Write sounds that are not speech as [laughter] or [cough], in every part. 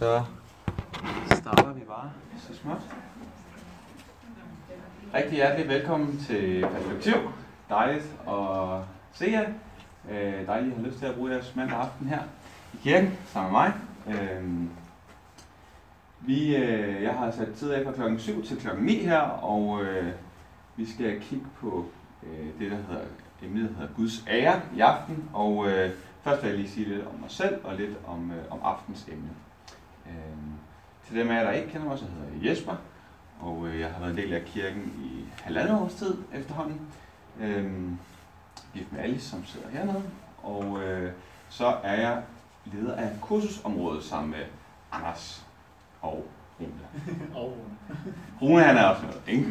så starter vi bare så småt. Rigtig hjertelig velkommen til Perspektiv. Dejligt at se jer. Øh, dejligt, at I har lyst til at bruge jeres mandag aften her i kirken sammen med mig. Øh, vi, øh, jeg har sat tid af fra klokken 7 til klokken 9 her, og øh, vi skal kigge på øh, det, der hedder, emnet, der hedder Guds ære i aften. Og øh, først vil jeg lige sige lidt om mig selv og lidt om, øh, om aftens emne. Til dem af jer, der ikke kender mig, så hedder jeg Jesper, og øh, jeg har været en del af kirken i halvandet års tid efterhånden. Øh, gift med Alice, som sidder hernede, og øh, så er jeg leder af kursusområdet sammen med Anders og Rune. [laughs] [laughs] Rune han er også med, ikke?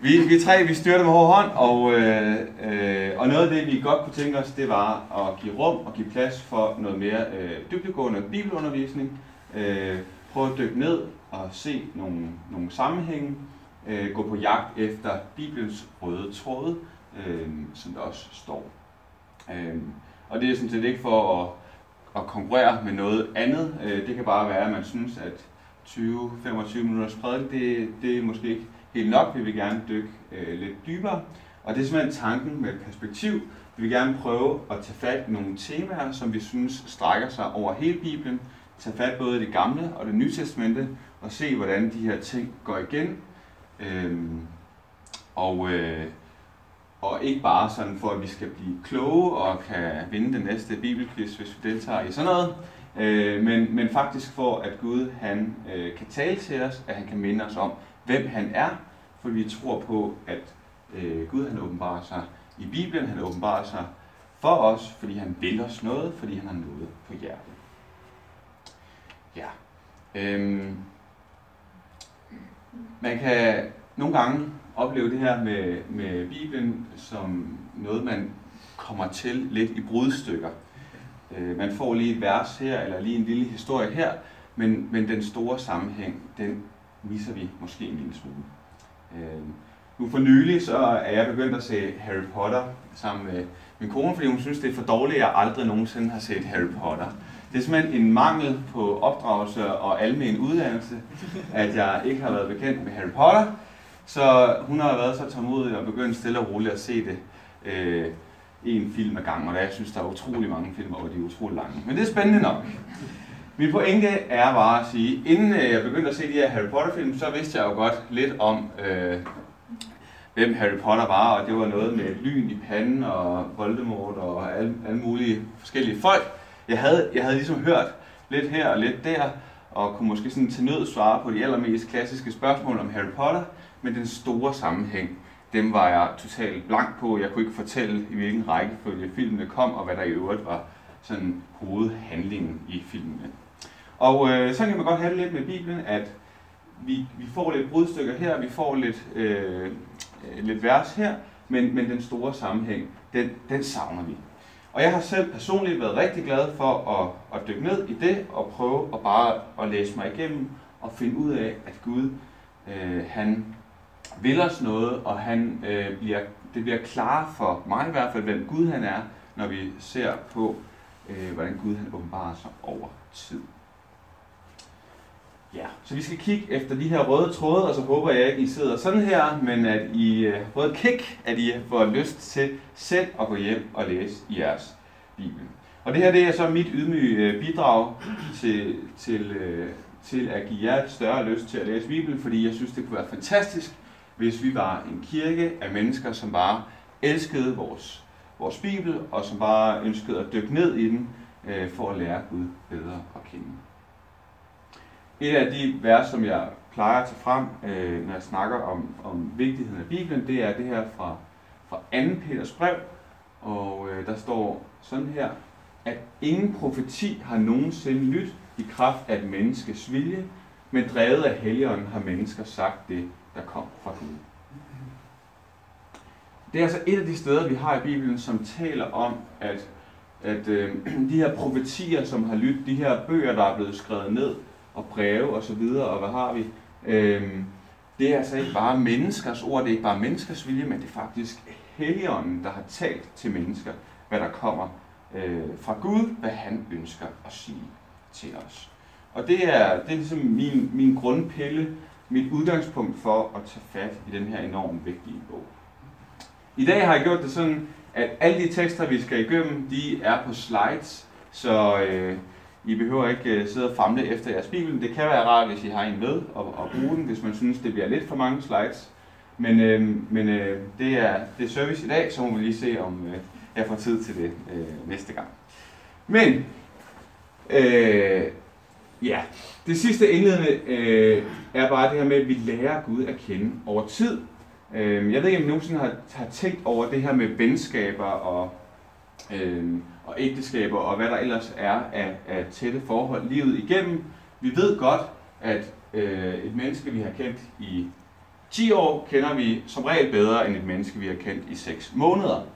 Vi, vi tre, vi styrer det med hård hånd, og, øh, øh, og noget af det, vi godt kunne tænke os, det var at give rum og give plads for noget mere øh, dybdegående bibelundervisning. Øh, prøve at dykke ned og se nogle, nogle sammenhænge. Øh, gå på jagt efter Bibelens røde tråde, øh, som der også står. Øh, og det er sådan set ikke for at, at konkurrere med noget andet. Øh, det kan bare være, at man synes, at 20-25 minutters prædiken, det, det er måske ikke helt nok. Vi vil gerne dykke øh, lidt dybere. Og det er simpelthen tanken med perspektiv. Vi vil gerne prøve at tage fat i nogle temaer, som vi synes strækker sig over hele Bibelen. Tage fat både i det gamle og det nye testamente, og se, hvordan de her ting går igen. Øhm, og, øh, og ikke bare sådan for, at vi skal blive kloge og kan vinde den næste bibelquiz, hvis vi deltager i sådan noget. Øh, men, men faktisk for, at Gud han øh, kan tale til os, at han kan minde os om, hvem han er, for vi tror på, at øh, Gud han åbenbarer sig i Bibelen, han åbenbarer sig for os, fordi han vil os noget, fordi han har noget på hjertet. Ja. Øhm. Man kan nogle gange opleve det her med, med Bibelen som noget, man kommer til lidt i brudstykker. Øh, man får lige et vers her, eller lige en lille historie her, men, men den store sammenhæng, den misser vi måske en lille smule. Øh, nu for nylig, så er jeg begyndt at se Harry Potter sammen med min kone, fordi hun synes, det er for dårligt, at jeg aldrig nogensinde har set Harry Potter. Det er simpelthen en mangel på opdragelse og almen uddannelse, at jeg ikke har været bekendt med Harry Potter. Så hun har været så tålmodig og begyndt stille og roligt at se det øh, en film ad gangen, og der, jeg synes, der er utrolig mange film, og de er utrolig lange. Men det er spændende nok. Min pointe er bare at sige, inden øh, jeg begyndte at se de her Harry Potter-film, så vidste jeg jo godt lidt om, øh, hvem Harry Potter var, og det var noget med lyn i panden og Voldemort og alle, alle mulige forskellige folk. Jeg havde, jeg havde ligesom hørt lidt her og lidt der, og kunne måske sådan til nød svare på de allermest klassiske spørgsmål om Harry Potter, men den store sammenhæng, dem var jeg totalt blank på. Jeg kunne ikke fortælle, i hvilken rækkefølge filmene kom, og hvad der i øvrigt var sådan hovedhandlingen i filmene. Og øh, så kan man godt have det lidt med Bibelen, at vi, vi får lidt brudstykker her, vi får lidt, øh, øh lidt vers her, men, men den store sammenhæng, den, den savner vi. Og jeg har selv personligt været rigtig glad for at, at dykke ned i det, og prøve at bare at læse mig igennem, og finde ud af, at Gud, øh, han vil os noget, og han, øh, bliver, det bliver klar for mig i hvert fald, hvem Gud han er, når vi ser på, øh, hvordan Gud han åbenbarer sig over tid. Ja, så vi skal kigge efter de her røde tråde, og så håber jeg ikke, I sidder sådan her, men at I øh, har fået et kick, at I får lyst til selv at gå hjem og læse i jeres Bibel. Og det her det er så mit ydmyge øh, bidrag til, til, øh, til at give jer større lyst til at læse Bibelen, fordi jeg synes, det kunne være fantastisk, hvis vi var en kirke af mennesker, som bare elskede vores, vores Bibel, og som bare ønskede at dykke ned i den, øh, for at lære Gud bedre at kende. Et af de vers, som jeg plejer at tage frem, øh, når jeg snakker om, om vigtigheden af Bibelen, det er det her fra, fra 2. Peters brev, og øh, der står sådan her, at ingen profeti har nogensinde lyttet i kraft af et menneskes vilje, men drevet af Helligånden har mennesker sagt det, der kom fra Gud. Det er altså et af de steder, vi har i Bibelen, som taler om, at, at øh, [clears throat] de her profetier, som har lyttet, de her bøger, der er blevet skrevet ned, og breve og så videre, og hvad har vi? Øhm, det er altså ikke bare menneskers ord, det er ikke bare menneskers vilje, men det er faktisk Helligånden, der har talt til mennesker, hvad der kommer øh, fra Gud, hvad han ønsker at sige til os. Og det er, det er ligesom min, min grundpille, mit udgangspunkt for at tage fat i den her enormt vigtige bog. I dag har jeg gjort det sådan, at alle de tekster, vi skal igennem, de er på slides, så øh, i behøver ikke øh, sidde og famle efter jeres bibel. Det kan være rart, hvis I har en med og, og bruge den, hvis man synes, det bliver lidt for mange slides. Men, øh, men øh, det, er, det er service i dag, så må vi lige se, om øh, jeg får tid til det øh, næste gang. Men, øh, ja, det sidste indledende øh, er bare det her med, at vi lærer Gud at kende over tid. Øh, jeg ved ikke, om I nogensinde har, har tænkt over det her med venskaber og, øh, og ægteskaber og hvad der ellers er af, af tætte forhold livet igennem. Vi ved godt, at øh, et menneske, vi har kendt i 10 år, kender vi som regel bedre end et menneske, vi har kendt i 6 måneder.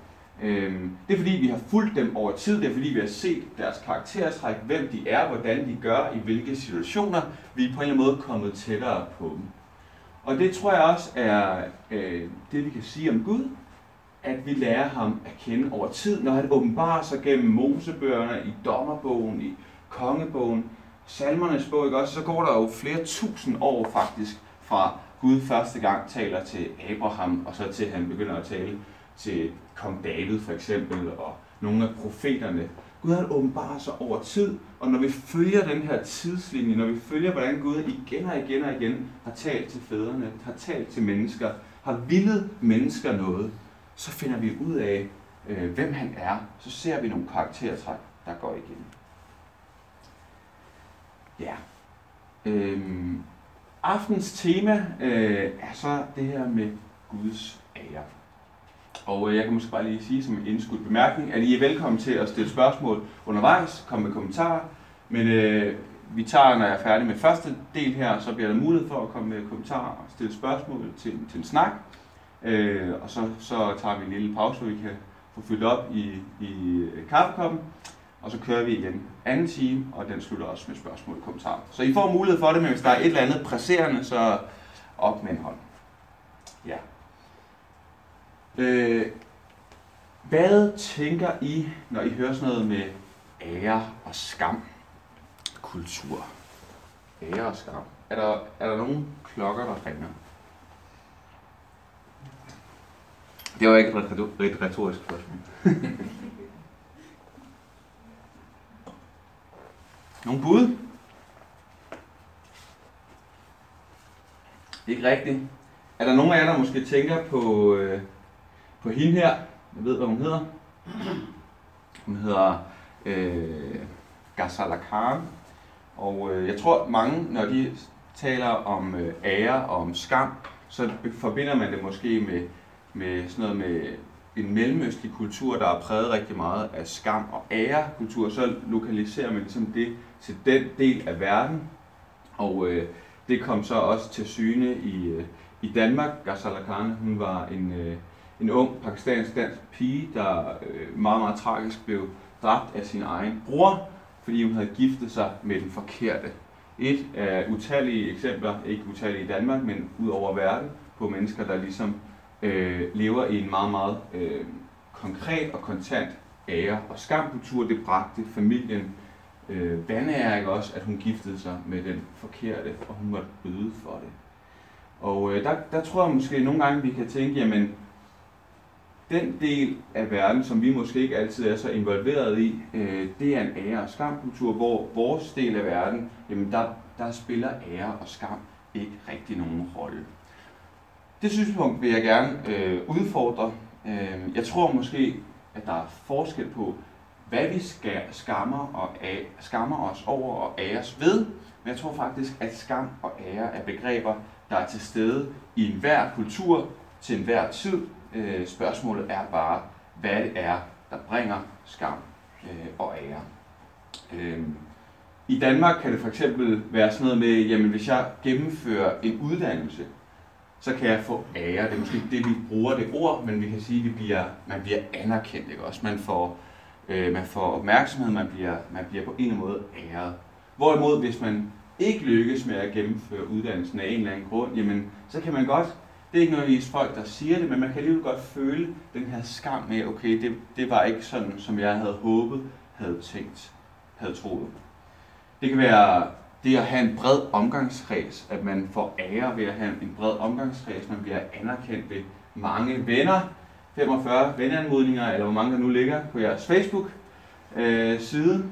Øhm, det er fordi, vi har fulgt dem over tid. Det er fordi, vi har set deres karaktertræk, hvem de er, hvordan de gør, i hvilke situationer. Vi er på en eller anden måde kommet tættere på dem. Og det tror jeg også er øh, det, vi kan sige om Gud, at vi lærer ham at kende over tid, når han åbenbarer sig gennem Mosebøgerne, i Dommerbogen, i Kongebogen, Salmernes bog, ikke også, så går der jo flere tusind år faktisk fra Gud første gang taler til Abraham, og så til han begynder at tale til kong David for eksempel, og nogle af profeterne. Gud han åbenbarer sig over tid, og når vi følger den her tidslinje, når vi følger, hvordan Gud igen og igen og igen har talt til fædrene, har talt til mennesker, har villet mennesker noget, så finder vi ud af, øh, hvem han er. Så ser vi nogle karaktertræk, der går igen. Ja. Øhm, aftens tema øh, er så det her med Guds ære. Og øh, jeg kan måske bare lige sige som en indskudt bemærkning, at I er velkommen til at stille spørgsmål undervejs, komme med kommentarer. Men øh, vi tager, når jeg er færdig med første del her, så bliver der mulighed for at komme med kommentarer og stille spørgsmål til, til en snak. Øh, og så, så tager vi en lille pause, så vi kan få fyldt op i, i øh, kaffekoppen. Og så kører vi igen anden time, og den slutter også med spørgsmål og kommentarer. Så I får mulighed for det, men hvis der er et eller andet presserende, så op med en hånd. Ja. Øh, hvad tænker I, når I hører sådan noget med ære og skam? Kultur. Ære og skam. Er der, er der nogen klokker, der ringer? Det var ikke et retorisk spørgsmål. [laughs] Nogle bud? Ikke rigtigt. Er der nogen af jer, der måske tænker på, øh, på hende her? Jeg ved, hvad hun hedder. Hun hedder øh, Ghazala Khan. Og øh, jeg tror, mange, når de taler om øh, ære og om skam, så forbinder man det måske med, med sådan noget med en mellemøstlig kultur, der er præget rigtig meget af skam og ærekultur, så lokaliserer man ligesom det til den del af verden. Og øh, det kom så også til syne i, øh, i Danmark. Ghazala Khan, hun var en, øh, en ung pakistansk dansk pige, der øh, meget, meget tragisk blev dræbt af sin egen bror, fordi hun havde giftet sig med den forkerte. Et af utallige eksempler, ikke utallige i Danmark, men ud over verden, på mennesker, der ligesom øh, lever i en meget, meget øh, konkret og kontant ære og skamkultur. Det bragte familien øh, vandære ikke også, at hun giftede sig med den forkerte, og hun måtte bøde for det. Og øh, der, der tror jeg måske nogle gange, vi kan tænke, jamen, den del af verden, som vi måske ikke altid er så involveret i, øh, det er en ære- og skamkultur, hvor vores del af verden, jamen der, der spiller ære og skam ikke rigtig nogen rolle. Det synspunkt vil jeg gerne øh, udfordre. Øh, jeg tror måske, at der er forskel på, hvad vi skal skammer, og a- skammer os over og æres ved. Men jeg tror faktisk, at skam og ære er begreber, der er til stede i enhver kultur til enhver tid. Øh, spørgsmålet er bare, hvad det er, der bringer skam øh, og ære. Øh, I Danmark kan det for eksempel være sådan noget med, jamen hvis jeg gennemfører en uddannelse, så kan jeg få ære. Det er måske ikke det, vi bruger det ord, men vi kan sige, at vi bliver, man bliver anerkendt. Ikke? Også man får, øh, man får opmærksomhed, man bliver, man bliver på en måde æret. Hvorimod, hvis man ikke lykkes med at gennemføre uddannelsen af en eller anden grund, jamen, så kan man godt, det er ikke nødvendigvis folk, der siger det, men man kan alligevel godt føle den her skam med, okay, det, det var ikke sådan, som jeg havde håbet, havde tænkt, havde troet. Det kan være det at have en bred omgangskreds, at man får ære ved at have en bred omgangskreds, man bliver anerkendt ved mange venner, 45 venneanmodninger, eller hvor mange der nu ligger på jeres Facebook-side,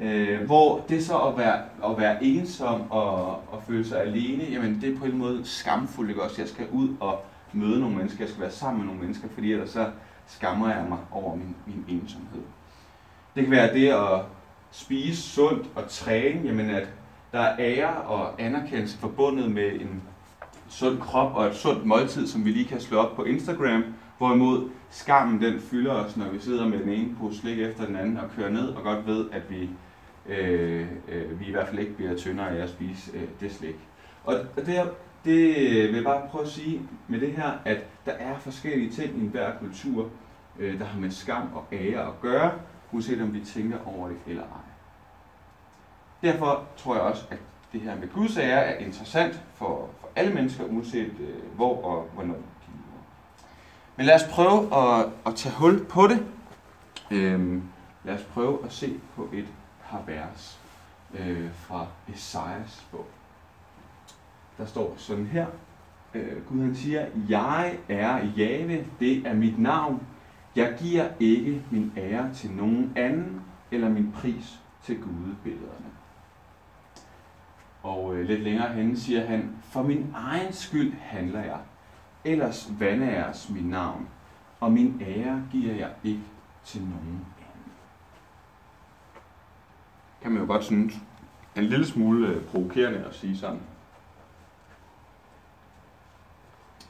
øh, øh, hvor det så at være, at være ensom og, og føle sig alene, jamen det er på en måde skamfuldt, ikke også? Jeg skal ud og møde nogle mennesker, jeg skal være sammen med nogle mennesker, fordi ellers så skammer jeg mig over min, min ensomhed. Det kan være det at spise sundt og træne, jamen at der er ære og anerkendelse forbundet med en sund krop og et sundt måltid, som vi lige kan slå op på Instagram, hvorimod skammen den fylder os, når vi sidder med den ene pose slik efter den anden og kører ned og godt ved, at vi, øh, øh, vi i hvert fald ikke bliver tyndere af at spise øh, det slik. Og det, det vil jeg bare prøve at sige med det her, at der er forskellige ting i enhver kultur, øh, der har med skam og ære at gøre, uanset om vi tænker over det eller ej. Derfor tror jeg også, at det her med Guds ære er interessant for, for alle mennesker, uanset øh, hvor og hvornår de lever. Men lad os prøve at, at tage hul på det. Øhm, lad os prøve at se på et par vers øh, fra Esajas bog. Der står sådan her. Øh, Gud han siger, Jeg er Jave, det er mit navn. Jeg giver ikke min ære til nogen anden, eller min pris til gudebillederne. Og øh, lidt længere henne siger han, for min egen skyld handler jeg, ellers vandæres min navn, og min ære giver jeg ikke til nogen anden. Kan man jo godt synes, en lille smule øh, provokerende at sige sådan.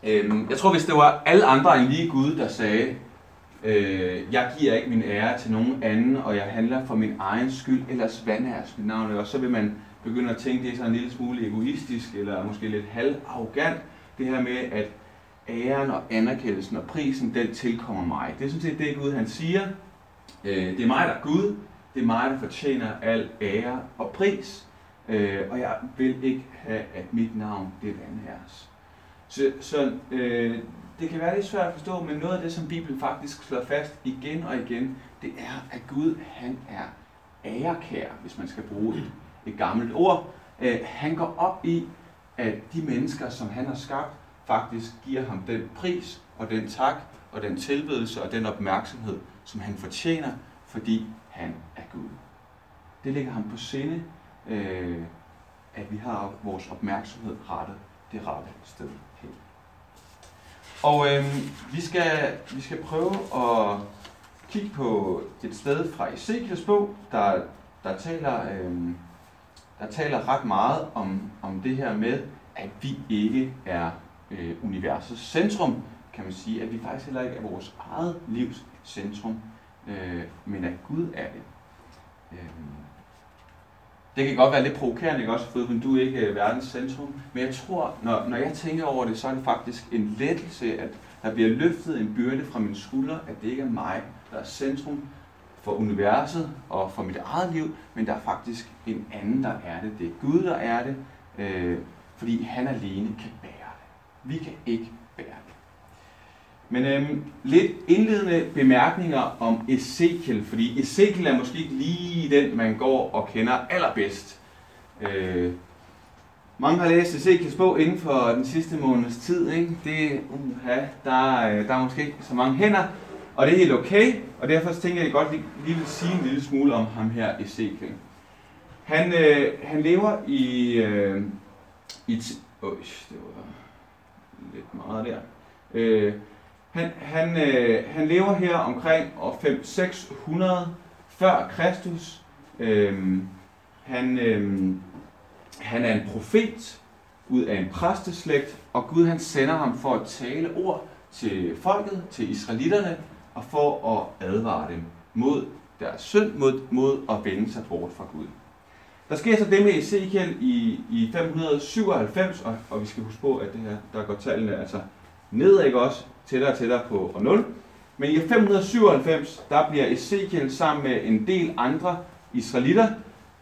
Øhm, jeg tror, hvis det var alle andre end lige Gud, der sagde, øh, jeg giver ikke min ære til nogen anden, og jeg handler for min egen skyld, ellers vandæres mit navn, og så vil man begynder at tænke, det er så en lille smule egoistisk, eller måske lidt halvarrogant, det her med, at æren og anerkendelsen og prisen, den tilkommer mig. Det er sådan set det, Gud han siger. Øh, det er mig, der er Gud. Det er mig, der fortjener al ære og pris. Øh, og jeg vil ikke have, at mit navn det vandhæres. Så, så øh, det kan være lidt svært at forstå, men noget af det, som Bibelen faktisk slår fast igen og igen, det er, at Gud han er ærekær, hvis man skal bruge et et gammelt ord. Øh, han går op i, at de mennesker, som han har skabt, faktisk giver ham den pris og den tak og den tilbedelse og den opmærksomhed, som han fortjener, fordi han er Gud. Det ligger ham på sinde, øh, at vi har vores opmærksomhed rettet det rette sted hen. Og øh, vi, skal, vi skal prøve at kigge på et sted fra Ezekiels bog, der, der taler øh, der taler ret meget om, om det her med, at vi ikke er øh, universets centrum, kan man sige, at vi faktisk heller ikke er vores eget livs centrum, øh, men at Gud er det. Øh, det kan godt være lidt provokerende, ikke også, for du er ikke øh, verdens centrum, men jeg tror, når, når jeg tænker over det, så er det faktisk en lettelse, at der bliver løftet en byrde fra min skulder, at det ikke er mig, der er centrum, for universet og for mit eget liv, men der er faktisk en anden, der er det. Det er Gud, der er det, øh, fordi han alene kan bære det. Vi kan ikke bære det. Men øh, lidt indledende bemærkninger om Ezekiel, fordi Ezekiel er måske ikke lige den, man går og kender allerbedst. Øh, mange har læst Ezekiels bog inden for den sidste måneds tid. Ikke? Det, uh, der, øh, der er måske ikke så mange hænder, og det er helt okay, og derfor tænker jeg, at jeg godt lige, lige vil sige en lille smule om ham her, Ezekiel. Han, øh, han lever i... Øh, i Øj, det var lidt meget der. Øh, han, han, øh, han lever her omkring år 5-600 før Kristus. Øh, han, øh, han er en profet ud af en præsteslægt, og Gud han sender ham for at tale ord til folket, til israelitterne, og for at advare dem mod deres synd, mod, mod at vende sig bort fra Gud. Der sker så det med Ezekiel i, i 597, og, og vi skal huske på, at det her, der går tallene altså nedad, ikke også? Tættere og tættere på og 0. Men i 597, der bliver Ezekiel sammen med en del andre israelitter,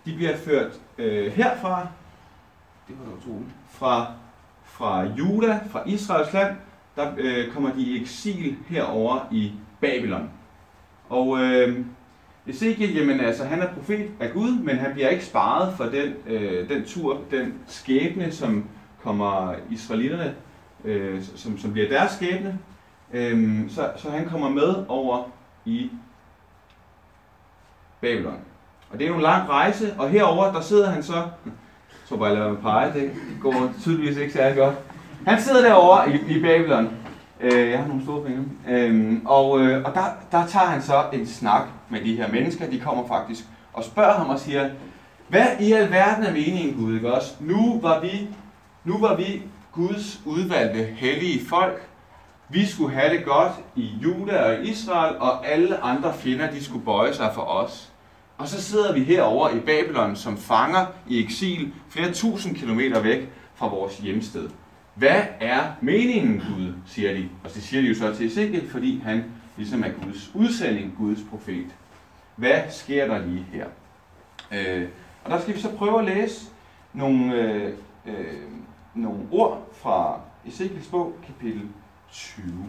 de bliver ført øh, herfra, det var utroligt, fra, fra Juda, fra Israels land, der øh, kommer de i eksil herover i Babylon. Og øh, Ezekiel, jamen altså, han er profet af Gud, men han bliver ikke sparet for den, øh, den tur, den skæbne, som kommer israelitterne, øh, som, som bliver deres skæbne. Øh, så, så han kommer med over i Babylon. Og det er jo en lang rejse, og herover der sidder han så, jeg tror bare, jeg lader mig pege, det går tydeligvis ikke særlig godt. Han sidder derovre i, i Babylon. Øh, jeg har nogle store fingre. Øh, og øh, og der, der tager han så en snak med de her mennesker. De kommer faktisk og spørger ham og siger, hvad i alverden er meningen, Gud? Ikke også? Nu var vi, nu var vi Guds udvalgte hellige folk. Vi skulle have det godt i Juda og Israel, og alle andre fjender, de skulle bøje sig for os. Og så sidder vi herover i Babylon som fanger i eksil flere tusind kilometer væk fra vores hjemsted. Hvad er meningen, Gud, siger de. Og det siger de jo så til Ezekiel, fordi han ligesom er Guds udsending, Guds profet. Hvad sker der lige her? Øh, og der skal vi så prøve at læse nogle, øh, øh, nogle ord fra Ezekiels bog, kapitel 20.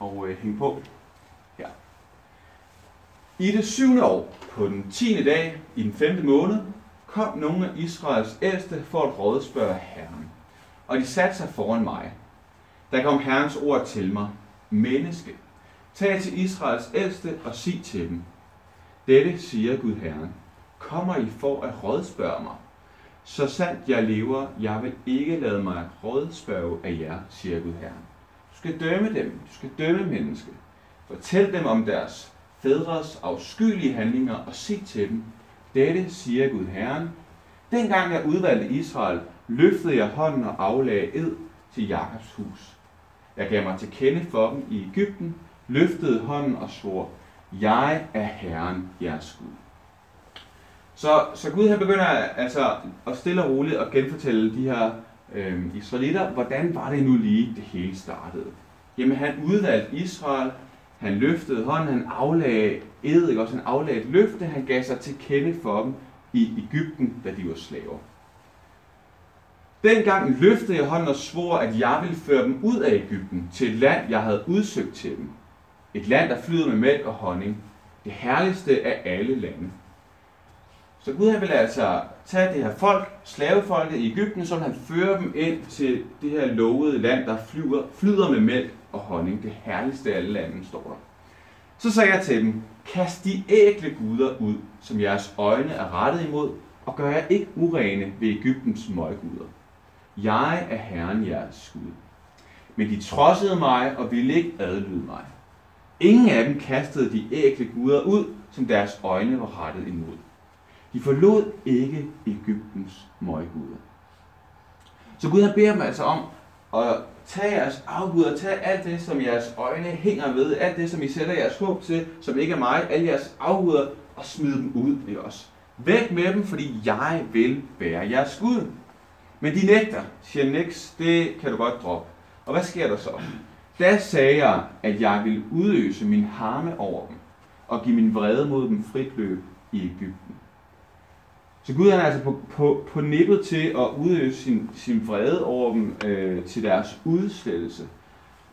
Og øh, hæng på her. I det syvende år, på den tiende dag, i den femte måned, kom nogle af Israels ældste for at rådspørge Herren. Og de satte sig foran mig. Der kom Herrens ord til mig. Menneske, tag til Israels ældste og sig til dem. Dette siger Gud Herren. Kommer I for at rådspørge mig? Så sandt jeg lever, jeg vil ikke lade mig rådspørge af jer, siger Gud Herren. Du skal dømme dem, du skal dømme menneske. Fortæl dem om deres fædres afskyelige handlinger og sig til dem. Dette siger Gud Herren. Dengang jeg udvalgte Israel, løftede jeg hånden og aflagde ed til Jakobs hus. Jeg gav mig til kende for dem i Ægypten, løftede hånden og svor, jeg er Herren, jeres Gud. Så, så Gud her begynder altså at stille og roligt at genfortælle de her øh, israelitter, hvordan var det nu lige, det hele startede. Jamen han udvalgte Israel, han løftede hånden, han aflagde ed, ikke? også han aflagde et løfte, han gav sig til kende for dem i Ægypten, da de var slaver. Dengang løftede jeg hånden og svor, at jeg ville føre dem ud af Ægypten til et land, jeg havde udsøgt til dem. Et land, der flyder med mælk og honning. Det herligste af alle lande. Så Gud han vil altså tage det her folk, slavefolket i Ægypten, så han fører dem ind til det her lovede land, der flyder, flyder med mælk og honning. Det herligste af alle lande, står der. Så sagde jeg til dem, kast de ægle guder ud, som jeres øjne er rettet imod, og gør jer ikke urene ved Ægyptens møguder. Jeg er Herren jeres Gud. Men de trodsede mig og ville ikke adlyde mig. Ingen af dem kastede de ægte guder ud, som deres øjne var rettet imod. De forlod ikke Ægyptens møgguder. Så Gud har bedt dem altså om at tage jeres afguder, tage alt det, som jeres øjne hænger ved, alt det, som I sætter jeres håb til, som ikke er mig, alle jeres afguder, og smide dem ud i os. Væk med dem, fordi jeg vil være jeres Gud. Men de nægter, siger Nix, det kan du godt droppe. Og hvad sker der så? Da sagde jeg, at jeg ville udøse min harme over dem, og give min vrede mod dem frit løb i Ægypten. Så Gud er altså på, på, på nippet til at udøse sin, sin vrede over dem øh, til deres udslettelse.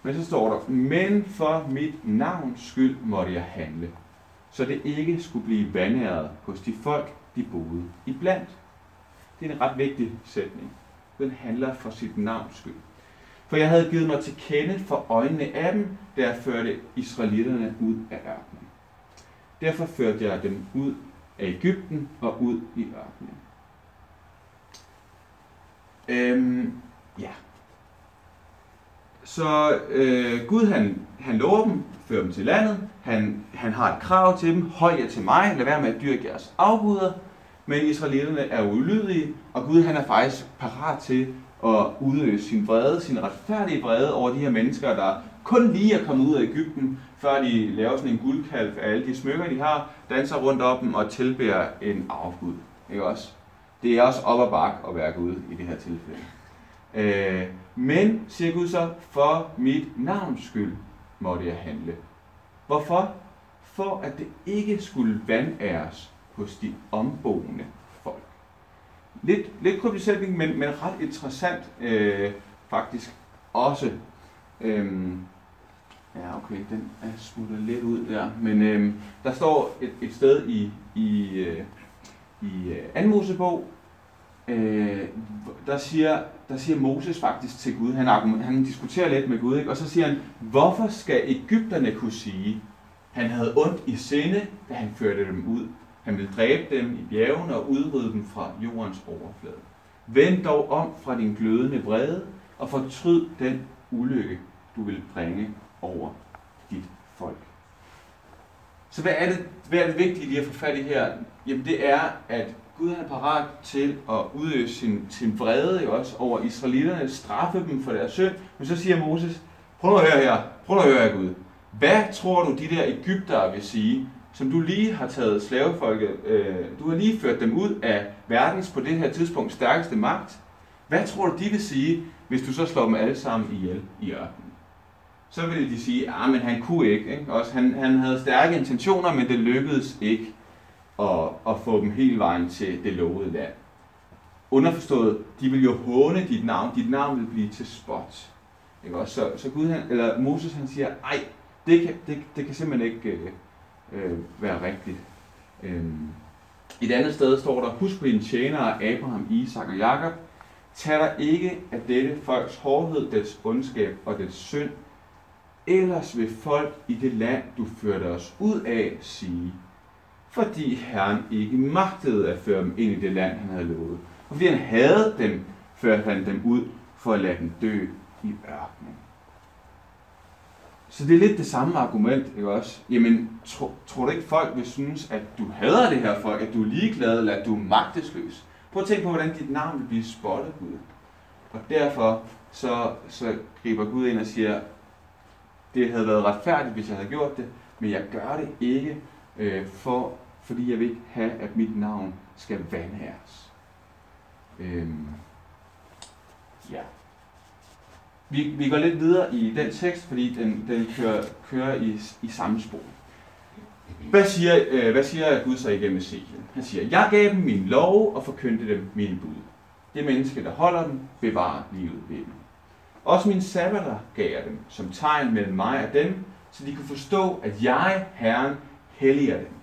Men så står der, men for mit navns skyld måtte jeg handle, så det ikke skulle blive vandæret hos de folk, de boede iblandt. Det er en ret vigtig sætning. Den handler for sit navns skyld. For jeg havde givet mig til kende for øjnene af dem, da jeg førte israelitterne ud af ørkenen. Derfor førte jeg dem ud af Ægypten og ud i ørkenen. Øhm, ja. Så øh, Gud han, han lover dem, fører dem til landet. Han, han har et krav til dem. Hold jer til mig. Lad være med at dyrke jeres afguder. Men israelitterne er ulydige, og Gud han er faktisk parat til at udøse sin vrede, sin retfærdige vrede over de her mennesker, der kun lige er kommet ud af Ægypten, før de laver sådan en guldkalv af alle de smykker, de har, danser rundt om dem og tilbærer en afgud. Ikke også? Det er også op og bak at være Gud i det her tilfælde. Øh, men, siger Gud så, for mit navns skyld måtte jeg handle. Hvorfor? For at det ikke skulle vandæres hos de omboende folk. Lidt, lidt kryptisk men, men ret interessant øh, faktisk også. Øhm, Ja, okay, den er smuttet lidt ud der. Men øhm, der står et, et sted i, i, øh, i øh, anden Mosebog, øh, der, siger, der siger Moses faktisk til Gud, han, han diskuterer lidt med Gud, ikke? og så siger han, hvorfor skal Ægypterne kunne sige, han havde ondt i sinde, da han førte dem ud. Han vil dræbe dem i bjergene og udrydde dem fra jordens overflade. Vend dog om fra din glødende vrede og fortryd den ulykke, du vil bringe over dit folk. Så hvad er det, hvad er det vigtige lige at få fat i her? Jamen det er, at Gud er parat til at udøse sin, sin vrede også over israelitterne, straffe dem for deres synd. Men så siger Moses, prøv at høre her, prøv at høre her Gud. Hvad tror du, de der Ægyptere vil sige, som du lige har taget slavefolket, øh, du har lige ført dem ud af verdens på det her tidspunkt stærkeste magt. Hvad tror du, de vil sige, hvis du så slår dem alle sammen ihjel i ørkenen? Så vil de sige, at men han kunne ikke. ikke? Også, han, han havde stærke intentioner, men det lykkedes ikke at, at få dem hele vejen til det lovede land. Underforstået, de vil jo håne dit navn. Dit navn vil blive til spot. Ikke også? Så, så Gud, han, eller Moses han siger, ej, det kan, det, det kan simpelthen ikke øh, øh, være rigtigt. Øh. Et andet sted står der, husk på dine tjenere Abraham, Isak og Jakob, tag dig ikke af dette folks hårdhed, dets ondskab og dets synd, ellers vil folk i det land, du førte os ud af, sige, fordi Herren ikke magtede at føre dem ind i det land, han havde lovet. Og fordi han havde dem, førte han dem ud for at lade dem dø i ørkenen. Så det er lidt det samme argument, ikke også? Jamen, tro, tror du ikke folk vil synes, at du hader det her folk, at du er ligeglad, eller at du er magtesløs? Prøv at tænke på, hvordan dit navn vil blive spottet, Gud. Og derfor så, så griber Gud ind og siger, det havde været retfærdigt, hvis jeg havde gjort det, men jeg gør det ikke, øh, for, fordi jeg vil ikke have, at mit navn skal vandhæres. Øhm, ja. Vi, vi går lidt videre i den tekst, fordi den, den kører, kører i, i samme spor. Hvad siger, øh, hvad siger Gud så igennem Ezekiel? Han siger, jeg gav dem min lov og forkyndte dem mine bud. Det menneske, der holder dem, bevarer livet ved dem. Også min sabbater gav jeg dem, som tegn mellem mig og dem, så de kunne forstå, at jeg, Herren, helliger dem.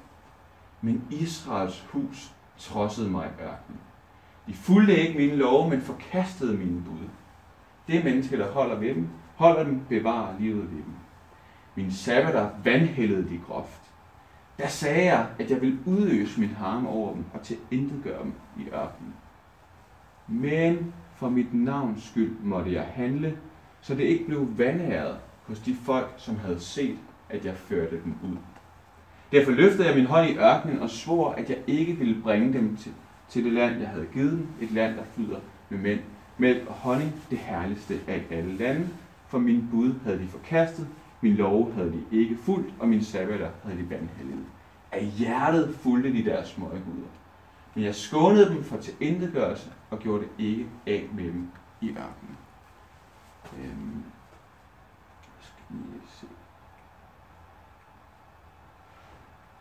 Men Israels hus trodsede mig i ørkenen. De fulgte ikke mine love, men forkastede mine bud. Det menneske, der holder ved dem, holder dem, bevarer livet ved dem. Min sabbater vandhældede de groft. Der sagde jeg, at jeg ville udøse min harme over dem og til intet gøre dem i ørkenen. Men for mit navns skyld måtte jeg handle, så det ikke blev vandæret hos de folk, som havde set, at jeg førte dem ud. Derfor løftede jeg min hånd i ørkenen og svor, at jeg ikke ville bringe dem til, til det land, jeg havde givet dem, et land, der flyder med mænd, mælk og honning, det herligste af alle lande, for min bud havde de forkastet, min lov havde de ikke fulgt, og min sabbater havde de vandhældet. Af hjertet fulgte de deres guder. Men jeg skånede dem for tilintetgørelse og gjorde det ikke af med dem i ørkenen. Øhm, skal lige se.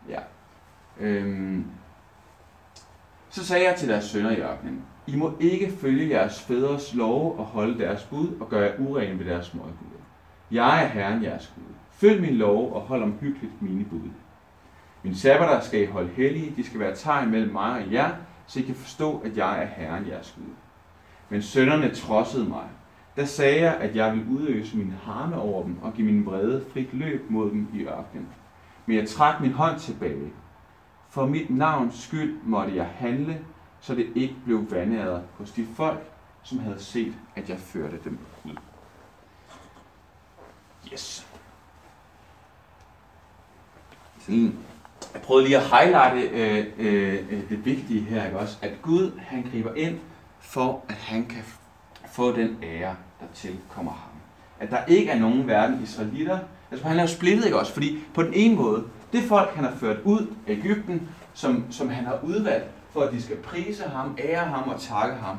Ja. Øhm, så sagde jeg til deres sønner i ørkenen, i må ikke følge jeres fædres lov og holde deres bud og gøre jer urene ved deres møgguder. Jeg er Herren jeres Gud. Følg min lov og hold omhyggeligt mine bud. Min sabbater skal I holde hellige, de skal være tegn mellem mig og jer, så I kan forstå, at jeg er Herren jeres Gud. Men sønderne trodsede mig. Der sagde jeg, at jeg vil udøse min harme over dem og give min vrede frit løb mod dem i ørkenen. Men jeg trak min hånd tilbage. For mit navns skyld måtte jeg handle, så det ikke blev vandæret hos de folk, som havde set, at jeg førte dem ud. Yes. Sådan jeg prøvede lige at highlighte øh, øh, øh, det vigtige her, ikke også? At Gud, han griber ind for, at han kan få den ære, der tilkommer ham. At der ikke er nogen verden israelitter. Altså han er jo splittet, ikke også? Fordi på den ene måde, det folk, han har ført ud af Ægypten, som, som han har udvalgt, for at de skal prise ham, ære ham og takke ham,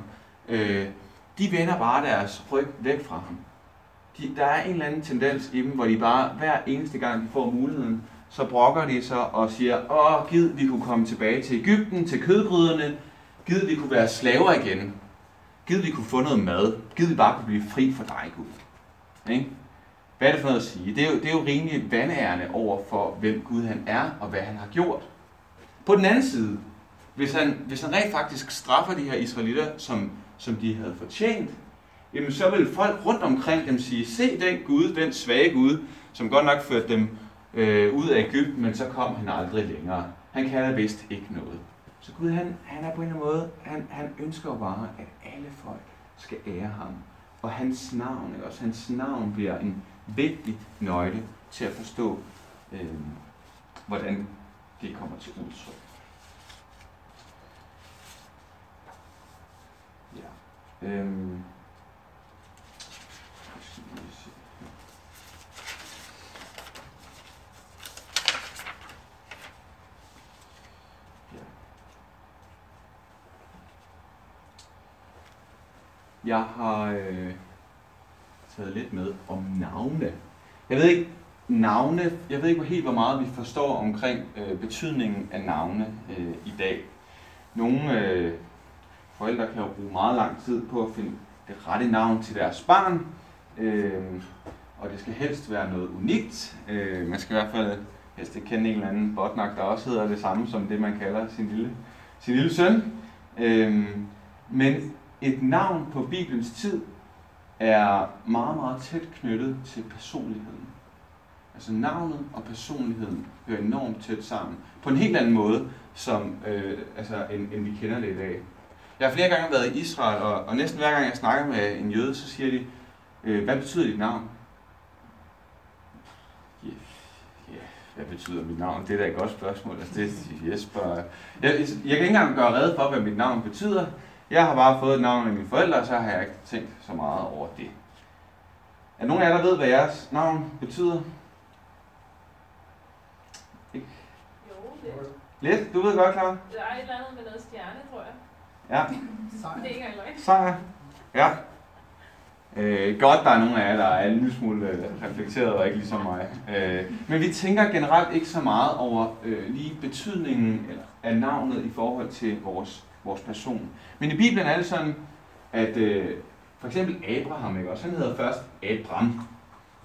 øh, de vender bare deres ryg væk fra ham. De, der er en eller anden tendens i dem, hvor de bare hver eneste gang, de får muligheden, så brokker de sig og siger, åh, gid vi kunne komme tilbage til Ægypten, til kødgryderne, gid vi kunne være slaver igen, gid vi kunne få noget mad, gid vi bare kunne blive fri for dig, Gud. Ikke? hvad er det for noget at sige? Det er jo, det er jo rimelig vandærende over for, hvem Gud han er, og hvad han har gjort. På den anden side, hvis han, hvis han rent faktisk straffer de her israelitter, som, som de havde fortjent, jamen så vil folk rundt omkring dem sige, se den Gud, den svage Gud, som godt nok førte dem øh, ud af Ægypten, men så kom han aldrig længere. Han kan da vist ikke noget. Så Gud, han, han er på en eller anden måde, han, han ønsker bare, at alle folk skal ære ham. Og hans navn, ikke? også hans navn bliver en vigtig nøgle til at forstå, øh, hvordan det kommer til udtryk. Ja. Øhm. Jeg har øh, taget lidt med om navne. Jeg ved ikke, navne, jeg ved ikke helt, hvor meget vi forstår omkring øh, betydningen af navne øh, i dag. Nogle øh, forældre kan jo bruge meget lang tid på at finde det rette navn til deres barn, øh, og det skal helst være noget unikt. Øh, man skal i hvert fald helst ikke kende en eller anden botnak, der også hedder det samme som det, man kalder sin lille, sin lille søn. Øh, men et navn på Bibelens tid er meget, meget tæt knyttet til personligheden. Altså navnet og personligheden hører enormt tæt sammen. På en helt anden måde, som, øh, altså, end, end vi kender det i dag. Jeg har flere gange været i Israel, og, og næsten hver gang jeg snakker med en jøde, så siger de, øh, hvad betyder dit navn? Ja, yeah, yeah, hvad betyder mit navn? Det er da et godt spørgsmål. Altså, det, jeg, spørger, jeg, jeg kan ikke engang gøre red for, hvad mit navn betyder. Jeg har bare fået et navn af mine forældre, og så har jeg ikke tænkt så meget over det. Er nogen af jer, der ved, hvad jeres navn betyder? Ikke? Jo, lidt. Lidt? Du ved godt, Clara? Der er et eller andet med noget stjerne. Ja. Sejr. [laughs] Det er. Sejr. Ja. Øh, godt, der er nogle af jer, der er en lille smule øh, reflekteret og ikke ligesom mig. Øh, men vi tænker generelt ikke så meget over øh, lige betydningen af navnet i forhold til vores vores person. Men i Bibelen er det sådan, at øh, for eksempel Abraham, ikke? også han hedder først Abram.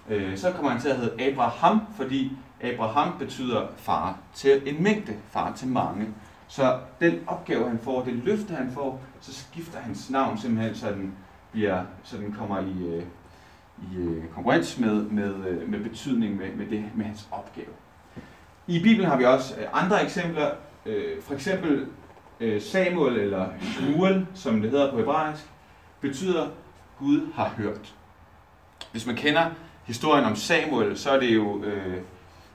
Øh, så kommer han til at hedde Abraham, fordi Abraham betyder far til en mængde, far til mange. Så den opgave, han får, det løfte, han får, så skifter hans navn simpelthen, så den, bliver, så den kommer i, øh, i øh, konkurrence med, med, øh, med betydning med, med, det, med hans opgave. I Bibelen har vi også andre eksempler. For eksempel Samuel eller Shmuel, som det hedder på hebraisk, betyder Gud har hørt. Hvis man kender historien om Samuel, så er det jo øh,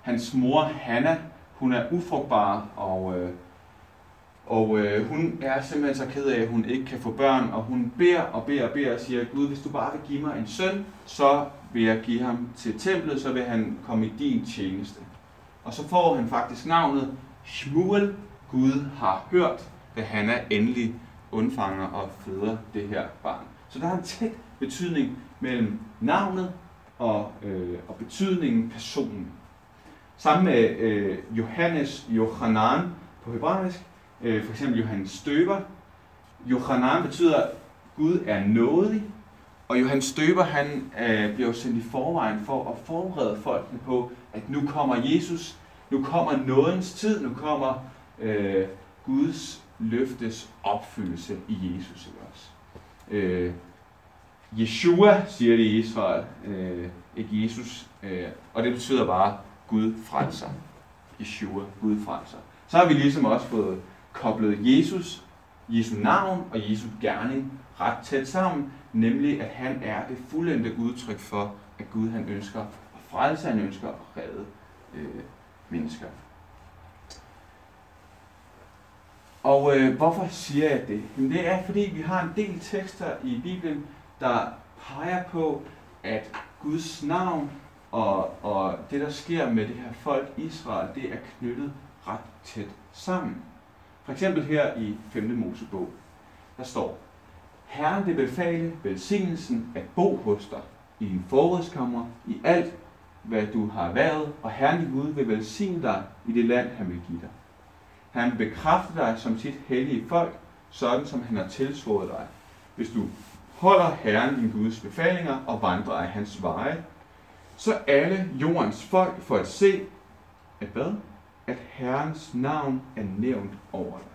hans mor Hanna. Hun er ufrugtbar, og, øh, og øh, hun er simpelthen så ked af, at hun ikke kan få børn, og hun beder og beder og beder og siger, Gud, hvis du bare vil give mig en søn, så vil jeg give ham til templet, så vil han komme i din tjeneste. Og så får han faktisk navnet Shmuel, Gud har hørt da Hanna endelig undfanger og føder det her barn. Så der er en tæt betydning mellem navnet og, øh, og betydningen personen. Sammen med øh, Johannes Johanan på hebraisk, øh, for eksempel Johannes Støber. Johanan betyder, Gud er nådig, og Johannes Støber han øh, bliver sendt i forvejen for at forberede folkene på, at nu kommer Jesus, nu kommer nådens tid, nu kommer øh, Guds løftes opfyldelse i Jesus. Ikke også? Øh, Yeshua, siger det i Israel, øh, ikke Jesus, øh, og det betyder bare Gud frelser. Yeshua, Gud frelser. Så har vi ligesom også fået koblede Jesus, Jesu navn og Jesu gerning ret tæt sammen, nemlig at han er det fuldendte udtryk for, at Gud han ønsker at frelse, han ønsker at redde øh, mennesker. Og øh, hvorfor siger jeg det? Jamen, det er, fordi vi har en del tekster i Bibelen, der peger på, at Guds navn og, og det, der sker med det her folk Israel, det er knyttet ret tæt sammen. For eksempel her i 5. Mosebog, der står, Herren vil befale velsignelsen at bo hos dig i din forrådskammer, i alt, hvad du har været, og Herren din Gud vil velsigne dig i det land, han vil give dig. Han vil bekræfte dig som sit hellige folk, sådan som han har tilsvoret dig. Hvis du holder Herren din Guds befalinger og vandrer af hans veje, så alle jordens folk får at se, at hvad? At Herrens navn er nævnt over dig.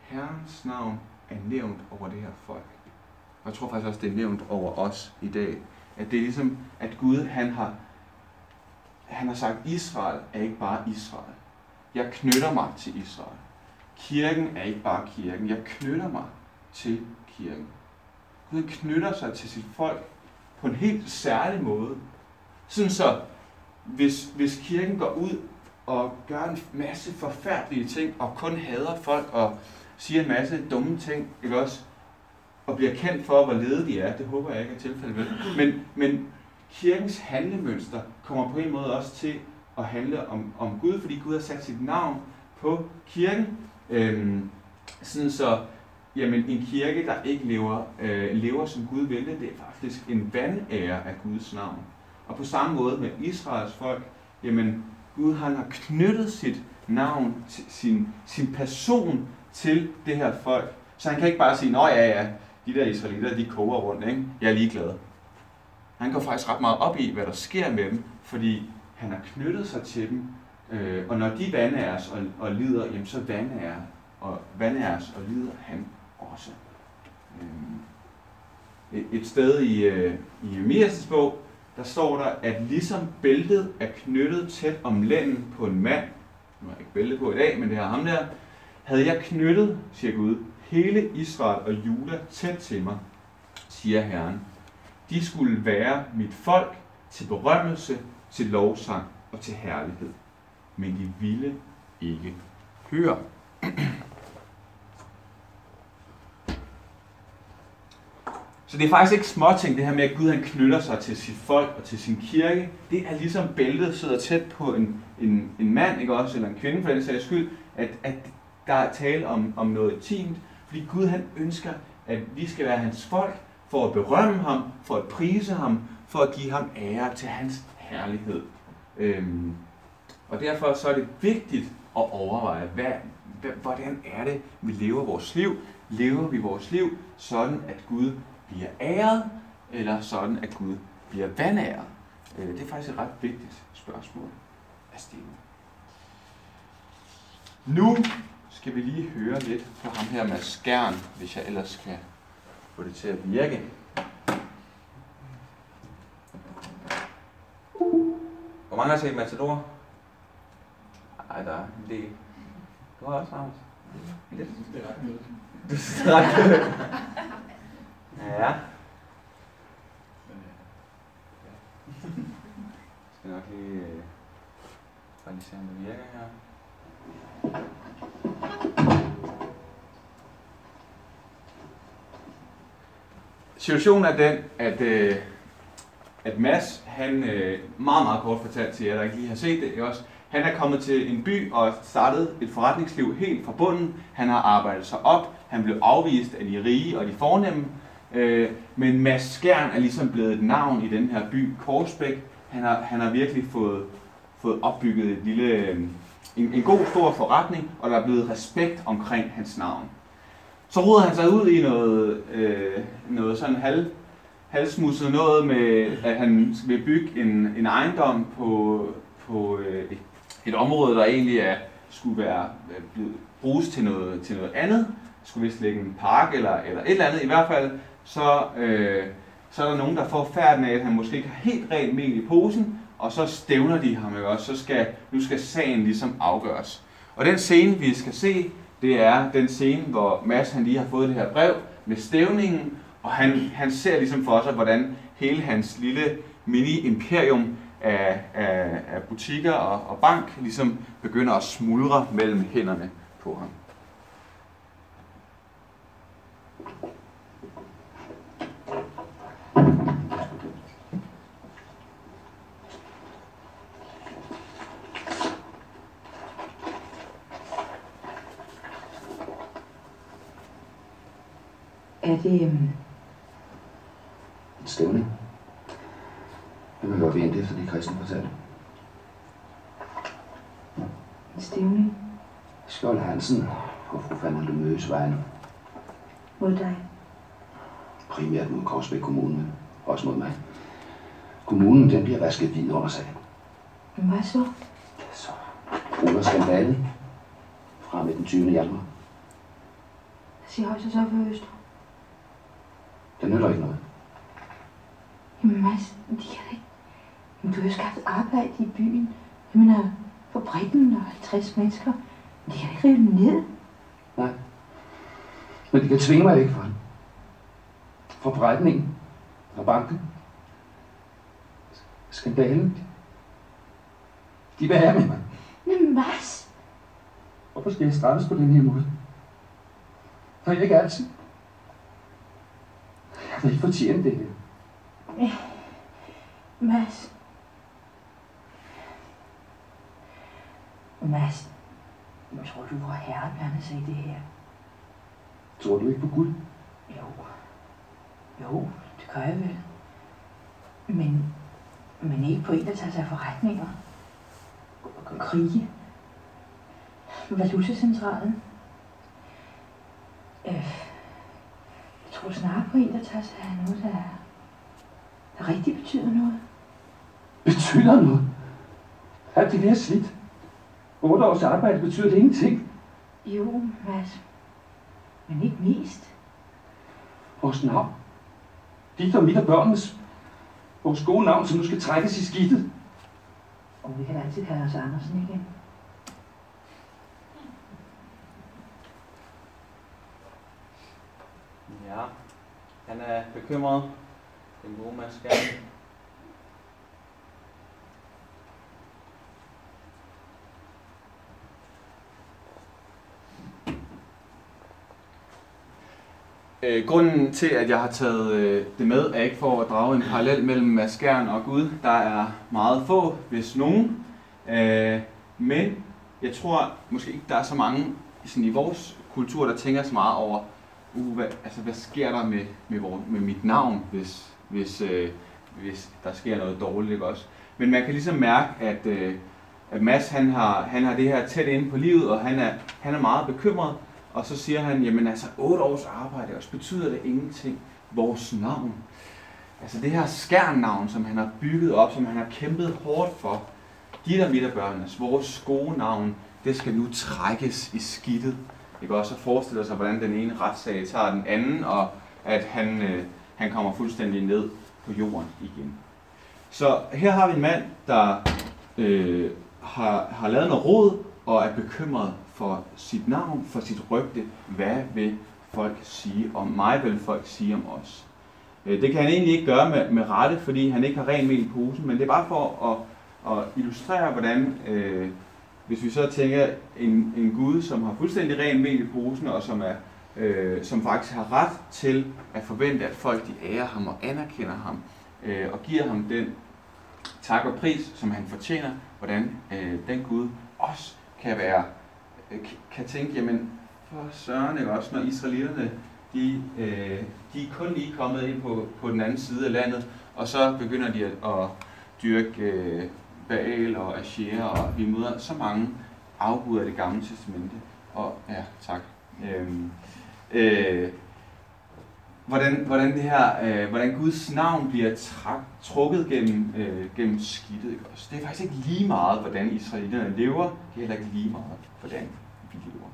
Herrens navn er nævnt over det her folk. Og jeg tror faktisk også, det er nævnt over os i dag. At det er ligesom, at Gud han har, han har sagt, Israel er ikke bare Israel. Jeg knytter mig til Israel. Kirken er ikke bare kirken. Jeg knytter mig til kirken. Gud knytter sig til sit folk på en helt særlig måde. Sådan så, hvis, hvis kirken går ud og gør en masse forfærdelige ting, og kun hader folk, og siger en masse dumme ting, ikke også? Og bliver kendt for, hvor lede de er. Det håber jeg ikke er tilfældet vel. Men, men kirkens handlemønster kommer på en måde også til at handle om, om Gud, fordi Gud har sat sit navn på kirken. Øhm, sådan så, jamen en kirke, der ikke lever, øh, lever som Gud vil det, det er faktisk en vandære af Guds navn. Og på samme måde med Israels folk, jamen Gud han har knyttet sit navn, sin, sin person til det her folk. Så han kan ikke bare sige, nå ja, ja, de der israelitter, de koger rundt, ikke? jeg er ligeglad. Han går faktisk ret meget op i, hvad der sker med dem, fordi han har knyttet sig til dem, øh, og når de vandæres og, og lider, jamen så vandærer, og vandæres og lider han også. Øh, et, et sted i, øh, i Jeremias' bog, der står der, at ligesom bæltet er knyttet tæt om lænden på en mand, nu har jeg ikke bæltet på i dag, men det har ham der, havde jeg knyttet, siger Gud, hele Israel og Juda tæt til mig, siger Herren. De skulle være mit folk til berømmelse, til lovsang og til herlighed. Men de ville ikke høre. Så det er faktisk ikke småting, det her med, at Gud han knytter sig til sit folk og til sin kirke. Det er ligesom bæltet sidder tæt på en, en, en mand, ikke også, eller en kvinde for den sags skyld, at, at der er tale om, om noget intimt, fordi Gud han ønsker, at vi skal være hans folk, for at berømme ham, for at prise ham, for at give ham ære til hans herlighed. Øhm, og derfor så er det vigtigt at overveje, hvad, hvad, hvordan er det, vi lever vores liv? Lever vi vores liv sådan, at Gud bliver æret, eller sådan, at Gud bliver vandæret? Øh, det er faktisk et ret vigtigt spørgsmål at stille. Nu skal vi lige høre lidt på ham her med skærn, hvis jeg ellers skal få det til at virke. Hvor mange har set Matador? Ej, der er en del. Du har også, Anders? Lidt. Det er ret ret godt. Ja. Jeg [laughs] skal nok lige, øh, bare lige se, om det virker her. Situationen er den, at, øh, at Mads, han øh, meget, meget kort fortalt til jer, der ikke lige har set det, også, han er kommet til en by og startet et forretningsliv helt fra bunden. Han har arbejdet sig op. Han blev afvist af de rige og de fornemme. Øh, men Mads Skjern er ligesom blevet et navn i den her by, Korsbæk. Han har, han har virkelig fået, fået opbygget et lille, øhm, en, en god stor forretning, og der er blevet respekt omkring hans navn. Så ruder han sig ud i noget, øh, noget sådan halv, halvsmusset noget med, at han vil bygge en, en ejendom på, på øh, et, et område, der egentlig er, skulle være øh, blevet bruges til noget, til noget andet. Skulle vist ligge en park eller, eller et eller andet. I hvert fald så, øh, så er der nogen, der får færden af, at han måske ikke har helt rent mel i posen, og så stævner de ham, ikke også? Så skal, nu skal sagen ligesom afgøres. Og den scene, vi skal se, det er den scene, hvor Mads han lige har fået det her brev med stævningen, og han, han ser ligesom for sig, hvordan hele hans lille mini-imperium af, af, af butikker og, og bank ligesom begynder at smuldre mellem hænderne på ham. Er det... Um... En stævning. Hvem er godt vi endte efter det, kristne fortalte? En stævning? Skjold Hansen og fru Fernando Møs vejen. Mod dig? Primært mod Korsbæk Kommune, men også mod mig. Kommunen, den bliver vasket hvid under sagen. Men hvad så? Ja, så ruller skandalen fra med den 20. januar. Hvad siger højst så for Øster? Det nytter ikke noget. Jamen Mads, de kan ikke... Men du har jo skaffet arbejde i byen. Jeg mener, fabrikken og 50 mennesker. Men de kan ikke rive den ned. Nej. Men de kan tvinge mig væk fra den. Fra forretningen. Fra banken. Skandalen. De vil have med mig. Men Mads, Hvorfor skal jeg straffes på den her måde? Har jeg ikke altid? Jeg vil ikke fortjene det her. Mads. Mads, jeg tror du, hvor herren blander sig i det her? Tror du ikke på Gud? Jo. Jo, det gør jeg vel. Men, men ikke på en, der tager sig af forretninger. Krige. Valutacentralen. Øh, jeg tror snarere på en, der tager sig af noget, der, der rigtig betyder noget. Betyder noget? Alt det der slidt. Otte års arbejde betyder det ingenting. Jo, Mads. Men ikke mest. Vores navn. Dit og mit og børnenes. Vores gode navn, som nu skal trækkes i skidtet. Og vi kan altid kalde os Andersen igen. Ja, han er bekymret. Den gode Mads Gerne. Øh, grunden til, at jeg har taget øh, det med, er ikke for at drage en parallel mellem Mads og Gud. Der er meget få, hvis nogen. Øh, men jeg tror måske ikke, der er så mange sådan i vores kultur, der tænker så meget over, uh, hvad, altså, hvad sker der med, med, vores, med mit navn, hvis, hvis, øh, hvis der sker noget dårligt, ikke også? Men man kan ligesom mærke, at, øh, at Mads han har, han har det her tæt inde på livet, og han er, han er meget bekymret. Og så siger han, jamen altså, otte års arbejde, også betyder det ingenting. Vores navn. Altså det her skærnavn, som han har bygget op, som han har kæmpet hårdt for. De der midt børnenes, vores gode navn, det skal nu trækkes i skidtet. Ikke også at forestille sig, hvordan den ene retssag tager den anden, og at han, øh, han kommer fuldstændig ned på jorden igen. Så her har vi en mand, der øh, har, har lavet noget råd og er bekymret for sit navn, for sit rygte. Hvad vil folk sige om mig? Hvad vil folk sige om os? Øh, det kan han egentlig ikke gøre med, med rette, fordi han ikke har ren mel i posen, men det er bare for at, at illustrere, hvordan, øh, hvis vi så tænker en, en Gud, som har fuldstændig ren mel i posen, og som, er, øh, som faktisk har ret til at forvente, at folk de ærer ham og anerkender ham, øh, og giver ham den tak og pris, som han fortjener, hvordan øh, den Gud også kan være øh, kan tænke, jamen for søren ikke også, når israelitterne, de, øh, de er kun lige kommet ind på, på den anden side af landet, og så begynder de at, at dyrke øh, Baal og Asher, og vi møder så mange afbud af det gamle testamente. Og ja, tak. Øhm, øh, hvordan, hvordan det her, øh, hvordan Guds navn bliver trak, trukket gennem, øh, gennem skidtet. Ikke også? Det er faktisk ikke lige meget, hvordan israelitterne lever. Det er heller ikke lige meget, hvordan vi lever.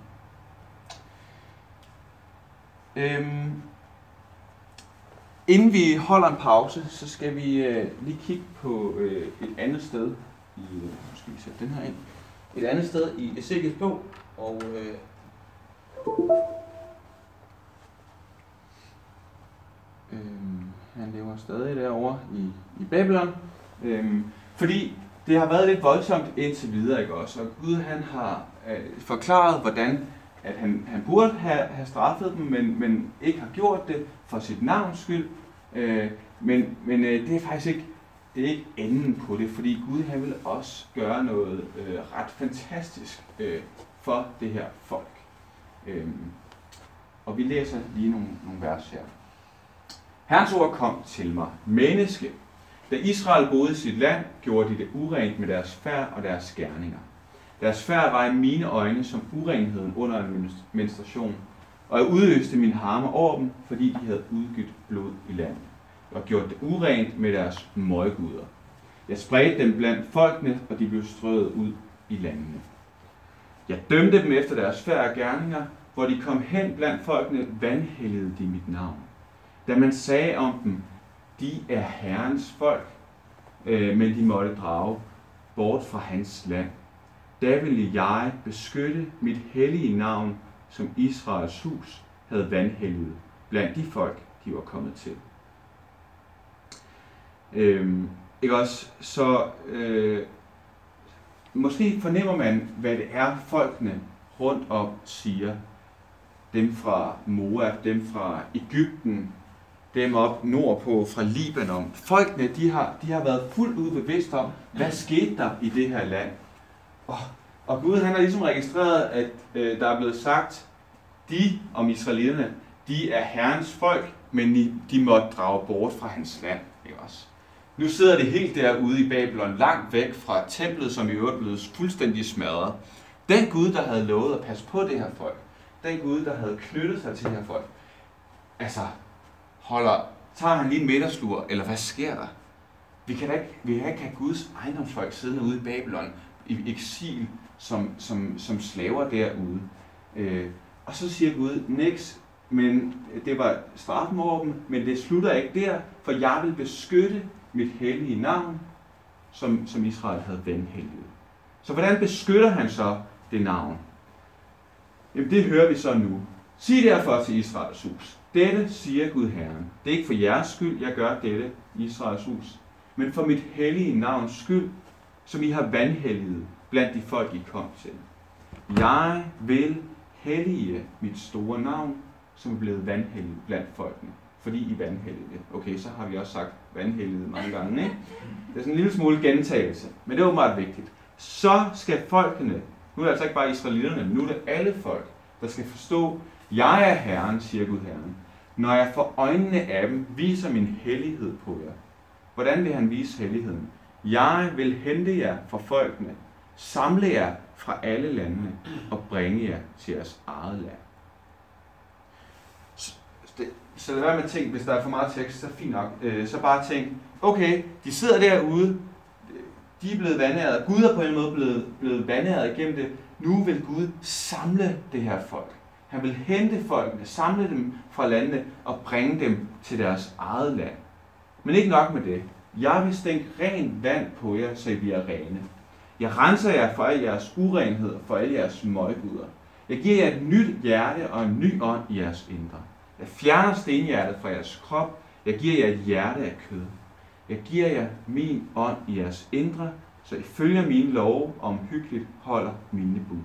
Øhm, inden vi holder en pause, så skal vi øh, lige kigge på øh, et andet sted i, nu skal vi sætte den her ind, et andet sted i Ezekiels bog, og øh, øh, han lever stadig derovre i, i Babylon. øh, fordi det har været lidt voldsomt indtil videre, ikke også? Og Gud han har øh, forklaret, hvordan at han, han burde have, have straffet dem, men, men ikke har gjort det for sit navns skyld. Øh, men men øh, det er faktisk ikke, det er ikke enden på det, fordi Gud han vil også gøre noget øh, ret fantastisk øh, for det her folk. Øh, og vi læser lige nogle, nogle vers her. Herrens ord kom til mig, menneske. Da Israel boede i sit land, gjorde de det urent med deres færd og deres gerninger. Deres færd var i mine øjne som urenheden under en menstruation, og jeg udøste min harme over dem, fordi de havde udgydt blod i landet og gjort det urent med deres møguder. Jeg spredte dem blandt folkene, og de blev strøget ud i landene. Jeg dømte dem efter deres færre gerninger, hvor de kom hen blandt folkene, vandhældede de mit navn. Da man sagde om dem, de er Herrens folk, øh, men de måtte drage bort fra hans land. Da ville jeg beskytte mit hellige navn, som Israels hus havde vandhældet blandt de folk, de var kommet til. Øhm, ikke også? Så øh, måske fornemmer man, hvad det er, folkene rundt om siger. Dem fra Moab, dem fra Ægypten, dem op nordpå fra Libanon. Folkene, de har, de har været fuldt ud bevidst om, hvad skete der i det her land. Og, og Gud han har ligesom registreret, at øh, der er blevet sagt, de om israelitterne, de er Herrens folk, men de, måtte drage bort fra hans land. Ikke også? Nu sidder det helt derude i Babylon, langt væk fra templet, som i øvrigt blev fuldstændig smadret. Den Gud, der havde lovet at passe på det her folk, den Gud, der havde knyttet sig til det her folk, altså, holder, tager han lige en middagslur, eller hvad sker der? Vi kan da ikke, vi kan ikke have Guds ejendomsfolk siddende ude i Babylon i eksil som, som, som slaver derude. Øh, og så siger Gud, niks, men det var straffen over dem, men det slutter ikke der, for jeg vil beskytte mit hellige navn, som, som Israel havde vandhelliget. Så hvordan beskytter han så det navn? Jamen det hører vi så nu. Sig derfor til Israels hus. Dette siger Gud Herren. Det er ikke for jeres skyld, jeg gør dette, Israels hus, men for mit hellige navns skyld, som I har vandhelliget blandt de folk, I kom til. Jeg vil hellige mit store navn, som er blevet vandhelliget blandt folkene, fordi I vandhellige. Okay, så har vi også sagt vandhelliget mange gange, ikke? Det er sådan en lille smule gentagelse, men det er åbenbart vigtigt. Så skal folkene, nu er det altså ikke bare israelitterne, men nu er det alle folk, der skal forstå, jeg er Herren, siger Gud Herren, når jeg får øjnene af dem viser min hellighed på jer. Hvordan vil han vise helligheden? Jeg vil hente jer fra folkene, samle jer fra alle landene og bringe jer til jeres eget land. Så, lad være med at tænke, hvis der er for meget tekst, så fint nok. Øh, så bare tænk, okay, de sidder derude, de er blevet vandæret, Gud er på en måde blevet, blevet vandæret igennem det. Nu vil Gud samle det her folk. Han vil hente folkene, samle dem fra landene og bringe dem til deres eget land. Men ikke nok med det. Jeg vil stænke rent vand på jer, så I bliver rene. Jeg renser jer for al jeres urenhed og for alle jeres møguder. Jeg giver jer et nyt hjerte og en ny ånd i jeres indre. Jeg fjerner stenhjertet fra jeres krop. Jeg giver jer et hjerte af kød. Jeg giver jer min ånd i jeres indre, så I følger mine love og omhyggeligt holder mine bud.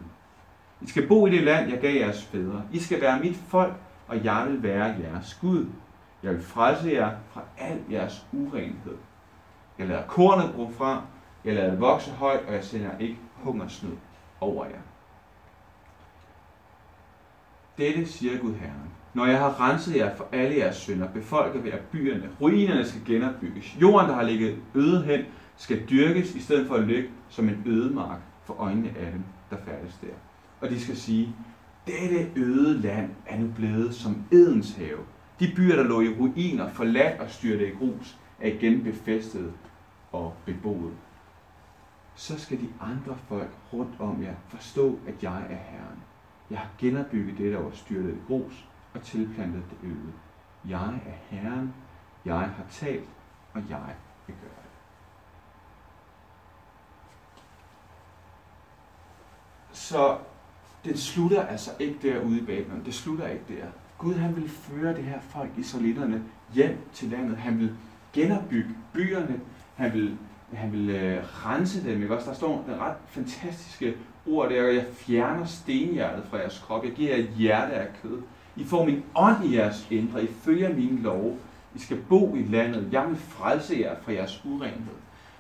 I skal bo i det land, jeg gav jeres fædre. I skal være mit folk, og jeg vil være jeres Gud. Jeg vil frelse jer fra al jeres urenhed. Jeg lader kornet gro frem, jeg lader det vokse højt, og jeg sender ikke hungersnød over jer. Dette siger Gud Herren. Når jeg har renset jer for alle jeres synder, befolker vi at byerne. Ruinerne skal genopbygges. Jorden, der har ligget øde hen, skal dyrkes, i stedet for at ligge som en ødemark for øjnene af dem, der færdes der. Og de skal sige, dette øde land er nu blevet som Edens have. De byer, der lå i ruiner, forladt og styrte i grus, er igen befæstet og beboet. Så skal de andre folk rundt om jer forstå, at jeg er Herren. Jeg har genopbygget det, der var styrtet i grus, og tilplantet det øde. Jeg er Herren, jeg har talt, og jeg vil gøre det. Så den slutter altså ikke derude i Babylon. Det slutter ikke der. Gud han vil føre det her folk, israelitterne, hjem til landet. Han vil genopbygge byerne. Han vil, han vil øh, rense dem. Ikke? Også der står den ret fantastiske ord der, jeg fjerner stenhjertet fra jeres krop. Jeg giver jer hjerte af kød. I får min ånd i jeres indre. I følger mine love. I skal bo i landet. Jeg vil frelse jer fra jeres urenhed.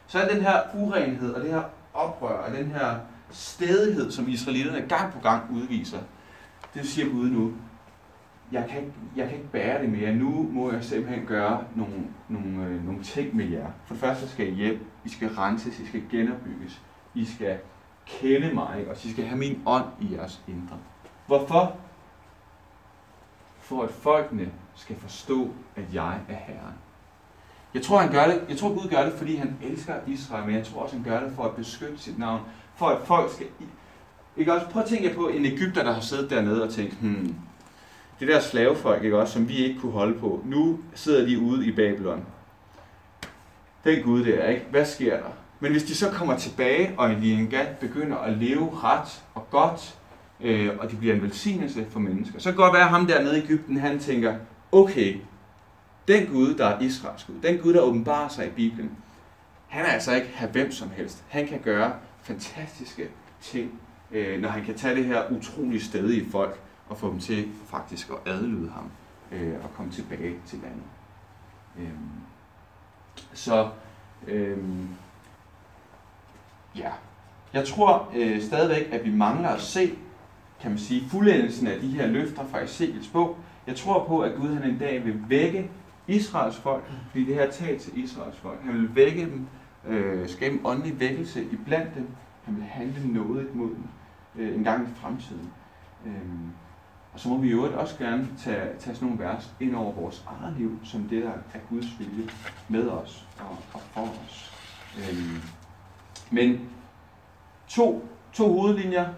Så er den her urenhed og det her oprør og den her stedighed, som israelitterne gang på gang udviser, det siger Gud nu, jeg kan, ikke, jeg kan ikke bære det mere. Nu må jeg simpelthen gøre nogle, nogle, øh, nogle ting med jer. For det første skal I hjem, I skal renses, I skal genopbygges, I skal kende mig, og I skal have min ånd i jeres indre. Hvorfor? For at folkene skal forstå, at jeg er Herren. Jeg tror, han gør det. Jeg tror, Gud gør det, fordi han elsker Israel, men jeg tror også, han gør det for at beskytte sit navn. For at folk skal... Ikke også? Prøv at tænke på en Ægypter, der har siddet dernede og tænkt, hmm, det der slavefolk, ikke også, som vi ikke kunne holde på, nu sidder de ude i Babylon. Den Gud der, ikke? Hvad sker der? Men hvis de så kommer tilbage, og de engang begynder at leve ret og godt, øh, og de bliver en velsignelse for mennesker, så kan det godt være, at ham dernede i Ægypten, han tænker, okay, den Gud, der er Israels Gud, den Gud, der åbenbarer sig i Bibelen, han er altså ikke have hvem som helst. Han kan gøre fantastiske ting, øh, når han kan tage det her utrolig stedige folk og få dem til faktisk at adlyde ham øh, og komme tilbage til landet. Øh, så øh, ja, jeg tror øh, stadigvæk, at vi mangler at se, kan man sige, fuldendelsen af de her løfter fra Ezekiels bog. Jeg tror på, at Gud han en dag vil vække Israels folk, fordi det her tal til Israels folk. Han vil vække dem, øh, skabe en åndelig vækkelse i blandt dem. Han vil handle noget mod dem øh, en gang i fremtiden. Øh, og så må vi jo også gerne tage, tage sådan nogle vers ind over vores eget liv, som det der er Guds vilje med os og, og for os. Øh, men to, to hovedlinjer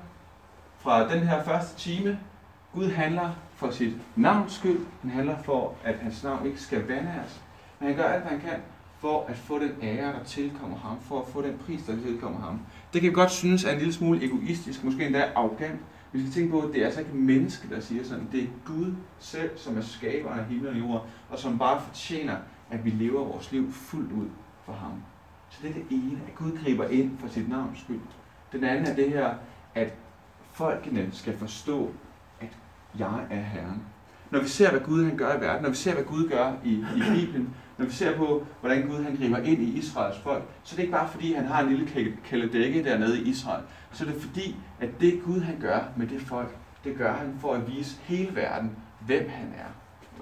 fra den her første time. Gud handler for sit navns skyld. Han handler for, at hans navn ikke skal vandæres. Men han gør alt, hvad han kan for at få den ære, der tilkommer ham, for at få den pris, der tilkommer ham. Det kan godt synes er en lille smule egoistisk, måske endda arrogant, vi skal tænke på, at det er altså ikke menneske, der siger sådan. Det er Gud selv, som er skaberen af himmel og jord, og som bare fortjener, at vi lever vores liv fuldt ud for ham. Så det er det ene, at Gud griber ind for sit navns skyld. Den anden er det her, at folkene skal forstå, at jeg er Herren. Når vi ser, hvad Gud han gør i verden, når vi ser, hvad Gud gør i, i Bibelen, når vi ser på, hvordan Gud han griber ind i Israels folk, så det er ikke bare fordi, han har en lille kæledække dernede i Israel. Så det er fordi, at det Gud han gør med det folk, det gør han for at vise hele verden, hvem han er.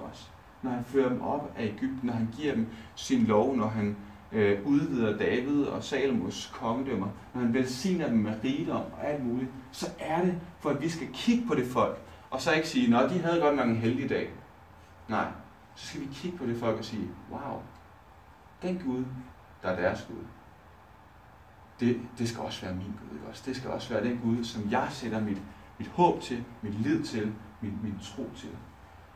Også. Når han fører dem op af Ægypten, når han giver dem sin lov, når han øh, udvider David og Salomos kongedømmer, når han velsigner dem med rigdom og alt muligt, så er det for, at vi skal kigge på det folk, og så ikke sige, at de havde godt nok en heldig dag. Nej, så skal vi kigge på det folk og sige, wow, den Gud, der er deres Gud, det, det skal også være min Gud. Ikke også? Det skal også være den Gud, som jeg sætter mit, mit håb til, mit lid til, min, min tro til.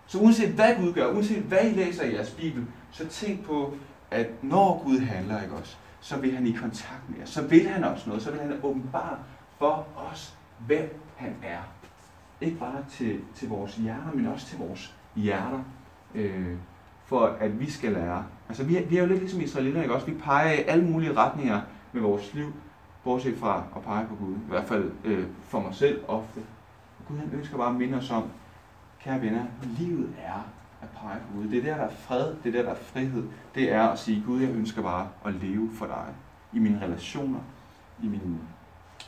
Så uanset hvad Gud gør, uanset hvad I læser i jeres Bibel, så tænk på, at når Gud handler, ikke også, så vil han i kontakt med jer. Så vil han også noget. Så vil han åbenbare for os, hvem han er. Ikke bare til, til vores hjerner, men også til vores hjerter. Øh, for at vi skal lære. Altså vi er, vi er jo lidt ligesom israelitter, ikke også? Vi peger i alle mulige retninger med vores liv, bortset fra at pege på Gud. I hvert fald øh, for mig selv ofte. Og Gud han ønsker bare at minde os om, kære venner, livet er at pege på Gud. Det er der, der er fred, det er der, der er frihed. Det er at sige, Gud, jeg ønsker bare at leve for dig. I mine relationer, i, min,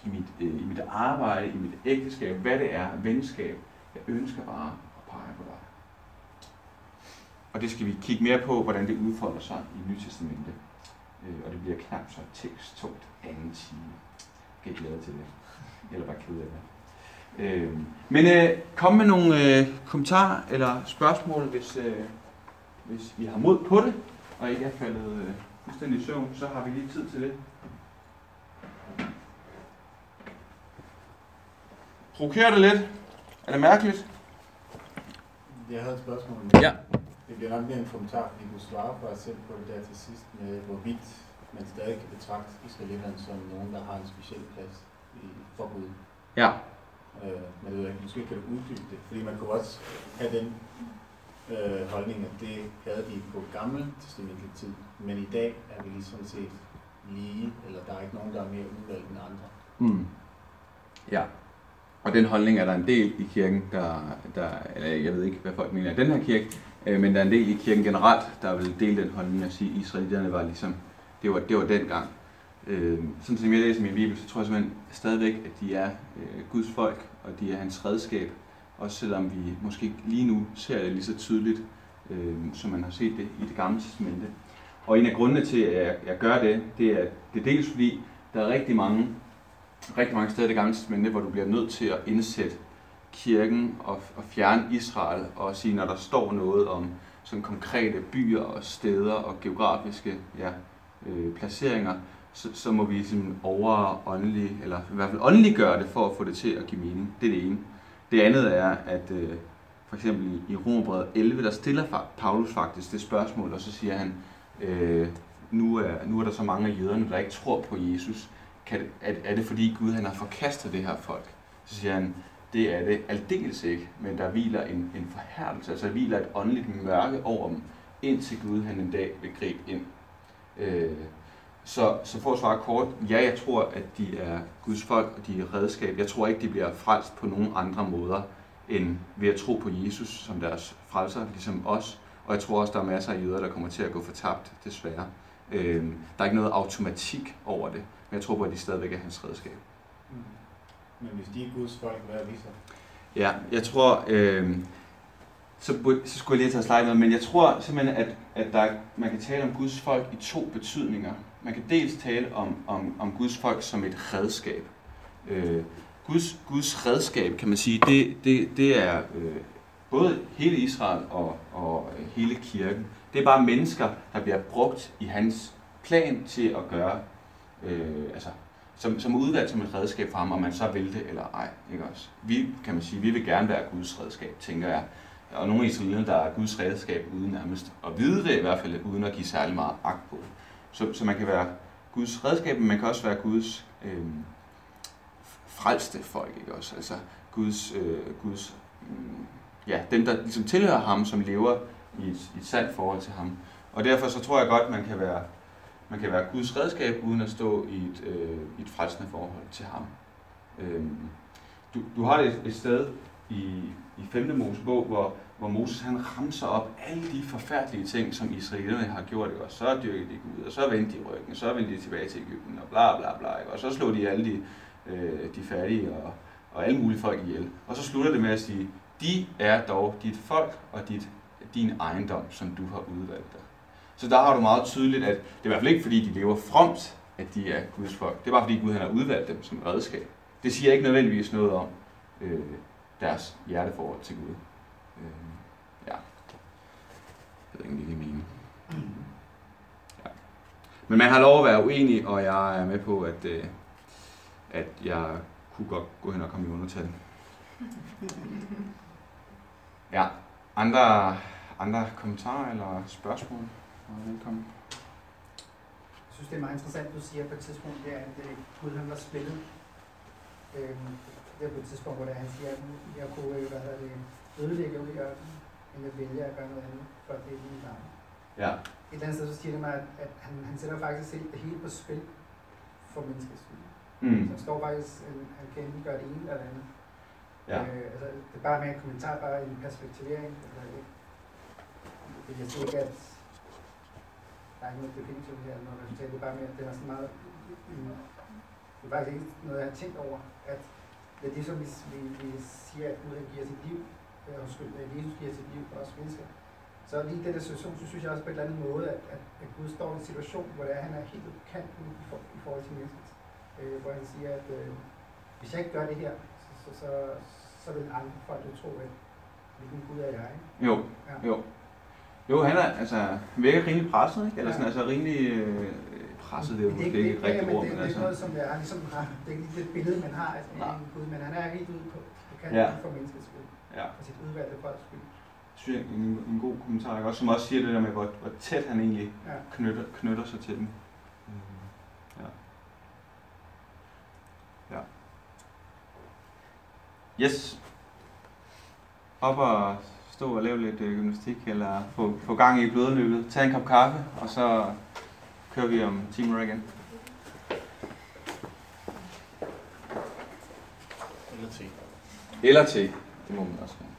i, mit, øh, i mit arbejde, i mit ægteskab, hvad det er, venskab. Jeg ønsker bare at pege på dig. Og det skal vi kigge mere på, hvordan det udfolder sig i Nye Testamente. Øh, og det bliver knap så teksttungt anden time. Jeg kan glæde til det. Eller bare ked af det. Øh, men øh, kom med nogle øh, kommentarer eller spørgsmål, hvis, øh, hvis vi har mod på det, og ikke er faldet øh, fuldstændig i søvn, så har vi lige tid til det. Provokerer det lidt? Er det mærkeligt? Jeg havde et spørgsmål. Ja. Det bliver nok mere en kommentar, fordi du svarer for dig selv på det der til sidst, med hvorvidt man stadig kan betragte israelitterne som nogen, der har en speciel plads i forbud. Ja. Øh, men det, måske kan du uddybe det, fordi man kunne også have den øh, holdning, at det havde de på gamle testamentlig tid, men i dag er vi lige set lige, eller der er ikke nogen, der er mere udvalgt end andre. Mm. Ja. Og den holdning er der en del i kirken, der, der eller jeg ved ikke, hvad folk mener i den her kirke, øh, men der er en del i kirken generelt, der vil dele den holdning at sige, at israelitterne var ligesom, det var, det var dengang. Øh, sådan som jeg læser min bibel, så tror jeg simpelthen stadigvæk, at de er øh, Guds folk, og de er hans redskab, også selvom vi måske lige nu ser det lige så tydeligt, øh, som man har set det i det gamle testamente. Og en af grundene til, at jeg, jeg gør det, det er, det er dels fordi, der er rigtig mange, rigtig mange steder i det gamle testamente, hvor du bliver nødt til at indsætte kirken og, og fjerne Israel og sige, når der står noget om sådan konkrete byer og steder og geografiske ja, øh, placeringer, så, så må vi sådan over åndelig, eller i hvert fald åndelig gøre det for at få det til at give mening. Det er det ene. Det andet er, at øh, for eksempel i, i Romerbrevet 11, der stiller Paulus faktisk det spørgsmål, og så siger han, øh, nu, er, nu er der så mange af jøderne, der ikke tror på Jesus. Kan, er, er det fordi Gud han har forkastet det her folk? Så siger han, det er det aldeles ikke, men der hviler en, en forhærdelse, altså der hviler et åndeligt mørke over dem, indtil Gud han en dag vil gribe ind. Øh, så, så for at svare kort, ja, jeg tror, at de er Guds folk, og de er redskab. Jeg tror ikke, de bliver frelst på nogen andre måder, end ved at tro på Jesus som deres frelser, ligesom os. Og jeg tror også, der er masser af jøder, der kommer til at gå fortabt, desværre. Øh, der er ikke noget automatik over det, men jeg tror på, at de stadigvæk er hans redskab. Mm. Men hvis de er Guds folk, hvad er vi så? Ja, jeg tror, øh, så, så skulle jeg lige tage slide med, men jeg tror simpelthen, at, at der, man kan tale om Guds folk i to betydninger. Man kan dels tale om, om, om Guds folk som et redskab. Øh, Guds, Guds redskab, kan man sige, det, det, det er øh, både hele Israel og, og hele kirken. Det er bare mennesker, der bliver brugt i hans plan til at gøre, øh, altså som, som udvalgt som et redskab for ham, om man så vil det eller ej. Ikke også? Vi, kan man sige, vi vil gerne være Guds redskab, tænker jeg. Og nogle israeliner, der er Guds redskab uden nærmest at vide det, i hvert fald uden at give særlig meget agt på det. Så, så man kan være Guds redskab, men man kan også være Guds øh, frelste folk, ikke også? Altså Guds, øh, Guds øh, ja, dem, der ligesom tilhører ham, som lever i et, i et sandt forhold til ham. Og derfor så tror jeg godt, man kan være man kan være Guds redskab, uden at stå i et, øh, et frelsende forhold til ham. Øh, du, du har et, et sted i, i 5. Mosebog, hvor, hvor Moses han ramser op alle de forfærdelige ting, som israelerne har gjort. Ikke? Og så dyrkede de Gud, og så vendte de ryggen, og så vendte de tilbage til Ægypten, og bla bla bla. Ikke? Og så slog de alle de, øh, de fattige og, og alle mulige folk ihjel. Og så slutter det med at sige, de er dog dit folk og dit, din ejendom, som du har udvalgt dig. Så der har du meget tydeligt, at det er i hvert fald ikke fordi, de lever fromt, at de er Guds folk. Det er bare fordi Gud han har udvalgt dem som redskab. Det siger ikke nødvendigvis noget om øh, deres hjerteforhold til Gud. Øh, ja. Jeg ved ikke, det er. Ja. Men man har lov at være uenig, og jeg er med på, at, øh, at jeg kunne godt gå hen og komme i undertal. Ja. Andre, andre kommentarer eller spørgsmål? velkommen. Jeg synes, det er meget interessant, du siger på et tidspunkt, det er, at øh, Gud han var spillet. Øhm, det er på et tidspunkt, hvor han siger, at jeg kunne hvad hedder det, ødelægge ud i ørkenen, jeg vælger at gøre noget andet, for at det er min navn. Ja. Et eller andet sted, så siger det mig, at, at han, han sætter faktisk det hele på spil for menneskets skyld. Mm. Så der står faktisk, at han kan enten gøre det ene eller det andet. Ja. Øh, altså, det er bare med en kommentar, bare en perspektivering. Eller, det, jeg siger ikke, at der er ikke noget definition her, noget resultat, det er bare mere, at det er sådan meget, det er faktisk ikke noget, jeg har tænkt over, at det er det, som vi, vi, vi siger, at Gud giver sit liv, øh, undskyld, at Jesus giver sit liv for os mennesker. Så lige den situation, så synes jeg også på en eller anden måde, at, at, at Gud står i en situation, hvor det er, han er helt på kanten i, for, i forhold til mennesket. Øh, hvor han siger, at øh, hvis jeg ikke gør det her, så, så, så, så vil andre folk jo tro, at hvilken Gud er jeg. Ikke? Jo, ja. jo. Jo, han er, altså, han virker rimelig presset, ikke? Eller sådan, altså rimelig øh, presset, det er måske ikke et rigtigt ord, men altså. Det er altså- noget, som er, ligesom har, [laughs] det er ikke det billede, man har af en Gud, men han er helt ude på, på kanten ja. for menneskets. Ja. For sit udvalgte folks skyld. Det synes jeg er en, en god kommentar, ikke? Også, som også siger det der med, hvor, hvor tæt han egentlig ja. knytter, knytter sig til dem. Mm. Ja. Ja. Yes. Op og stå og lave lidt øh, gymnastik, eller få, få gang i blodløbet. Tag en kop kaffe, og så kører vi om 10 minutter igen. Eller te. Eller te. Det må man også gerne.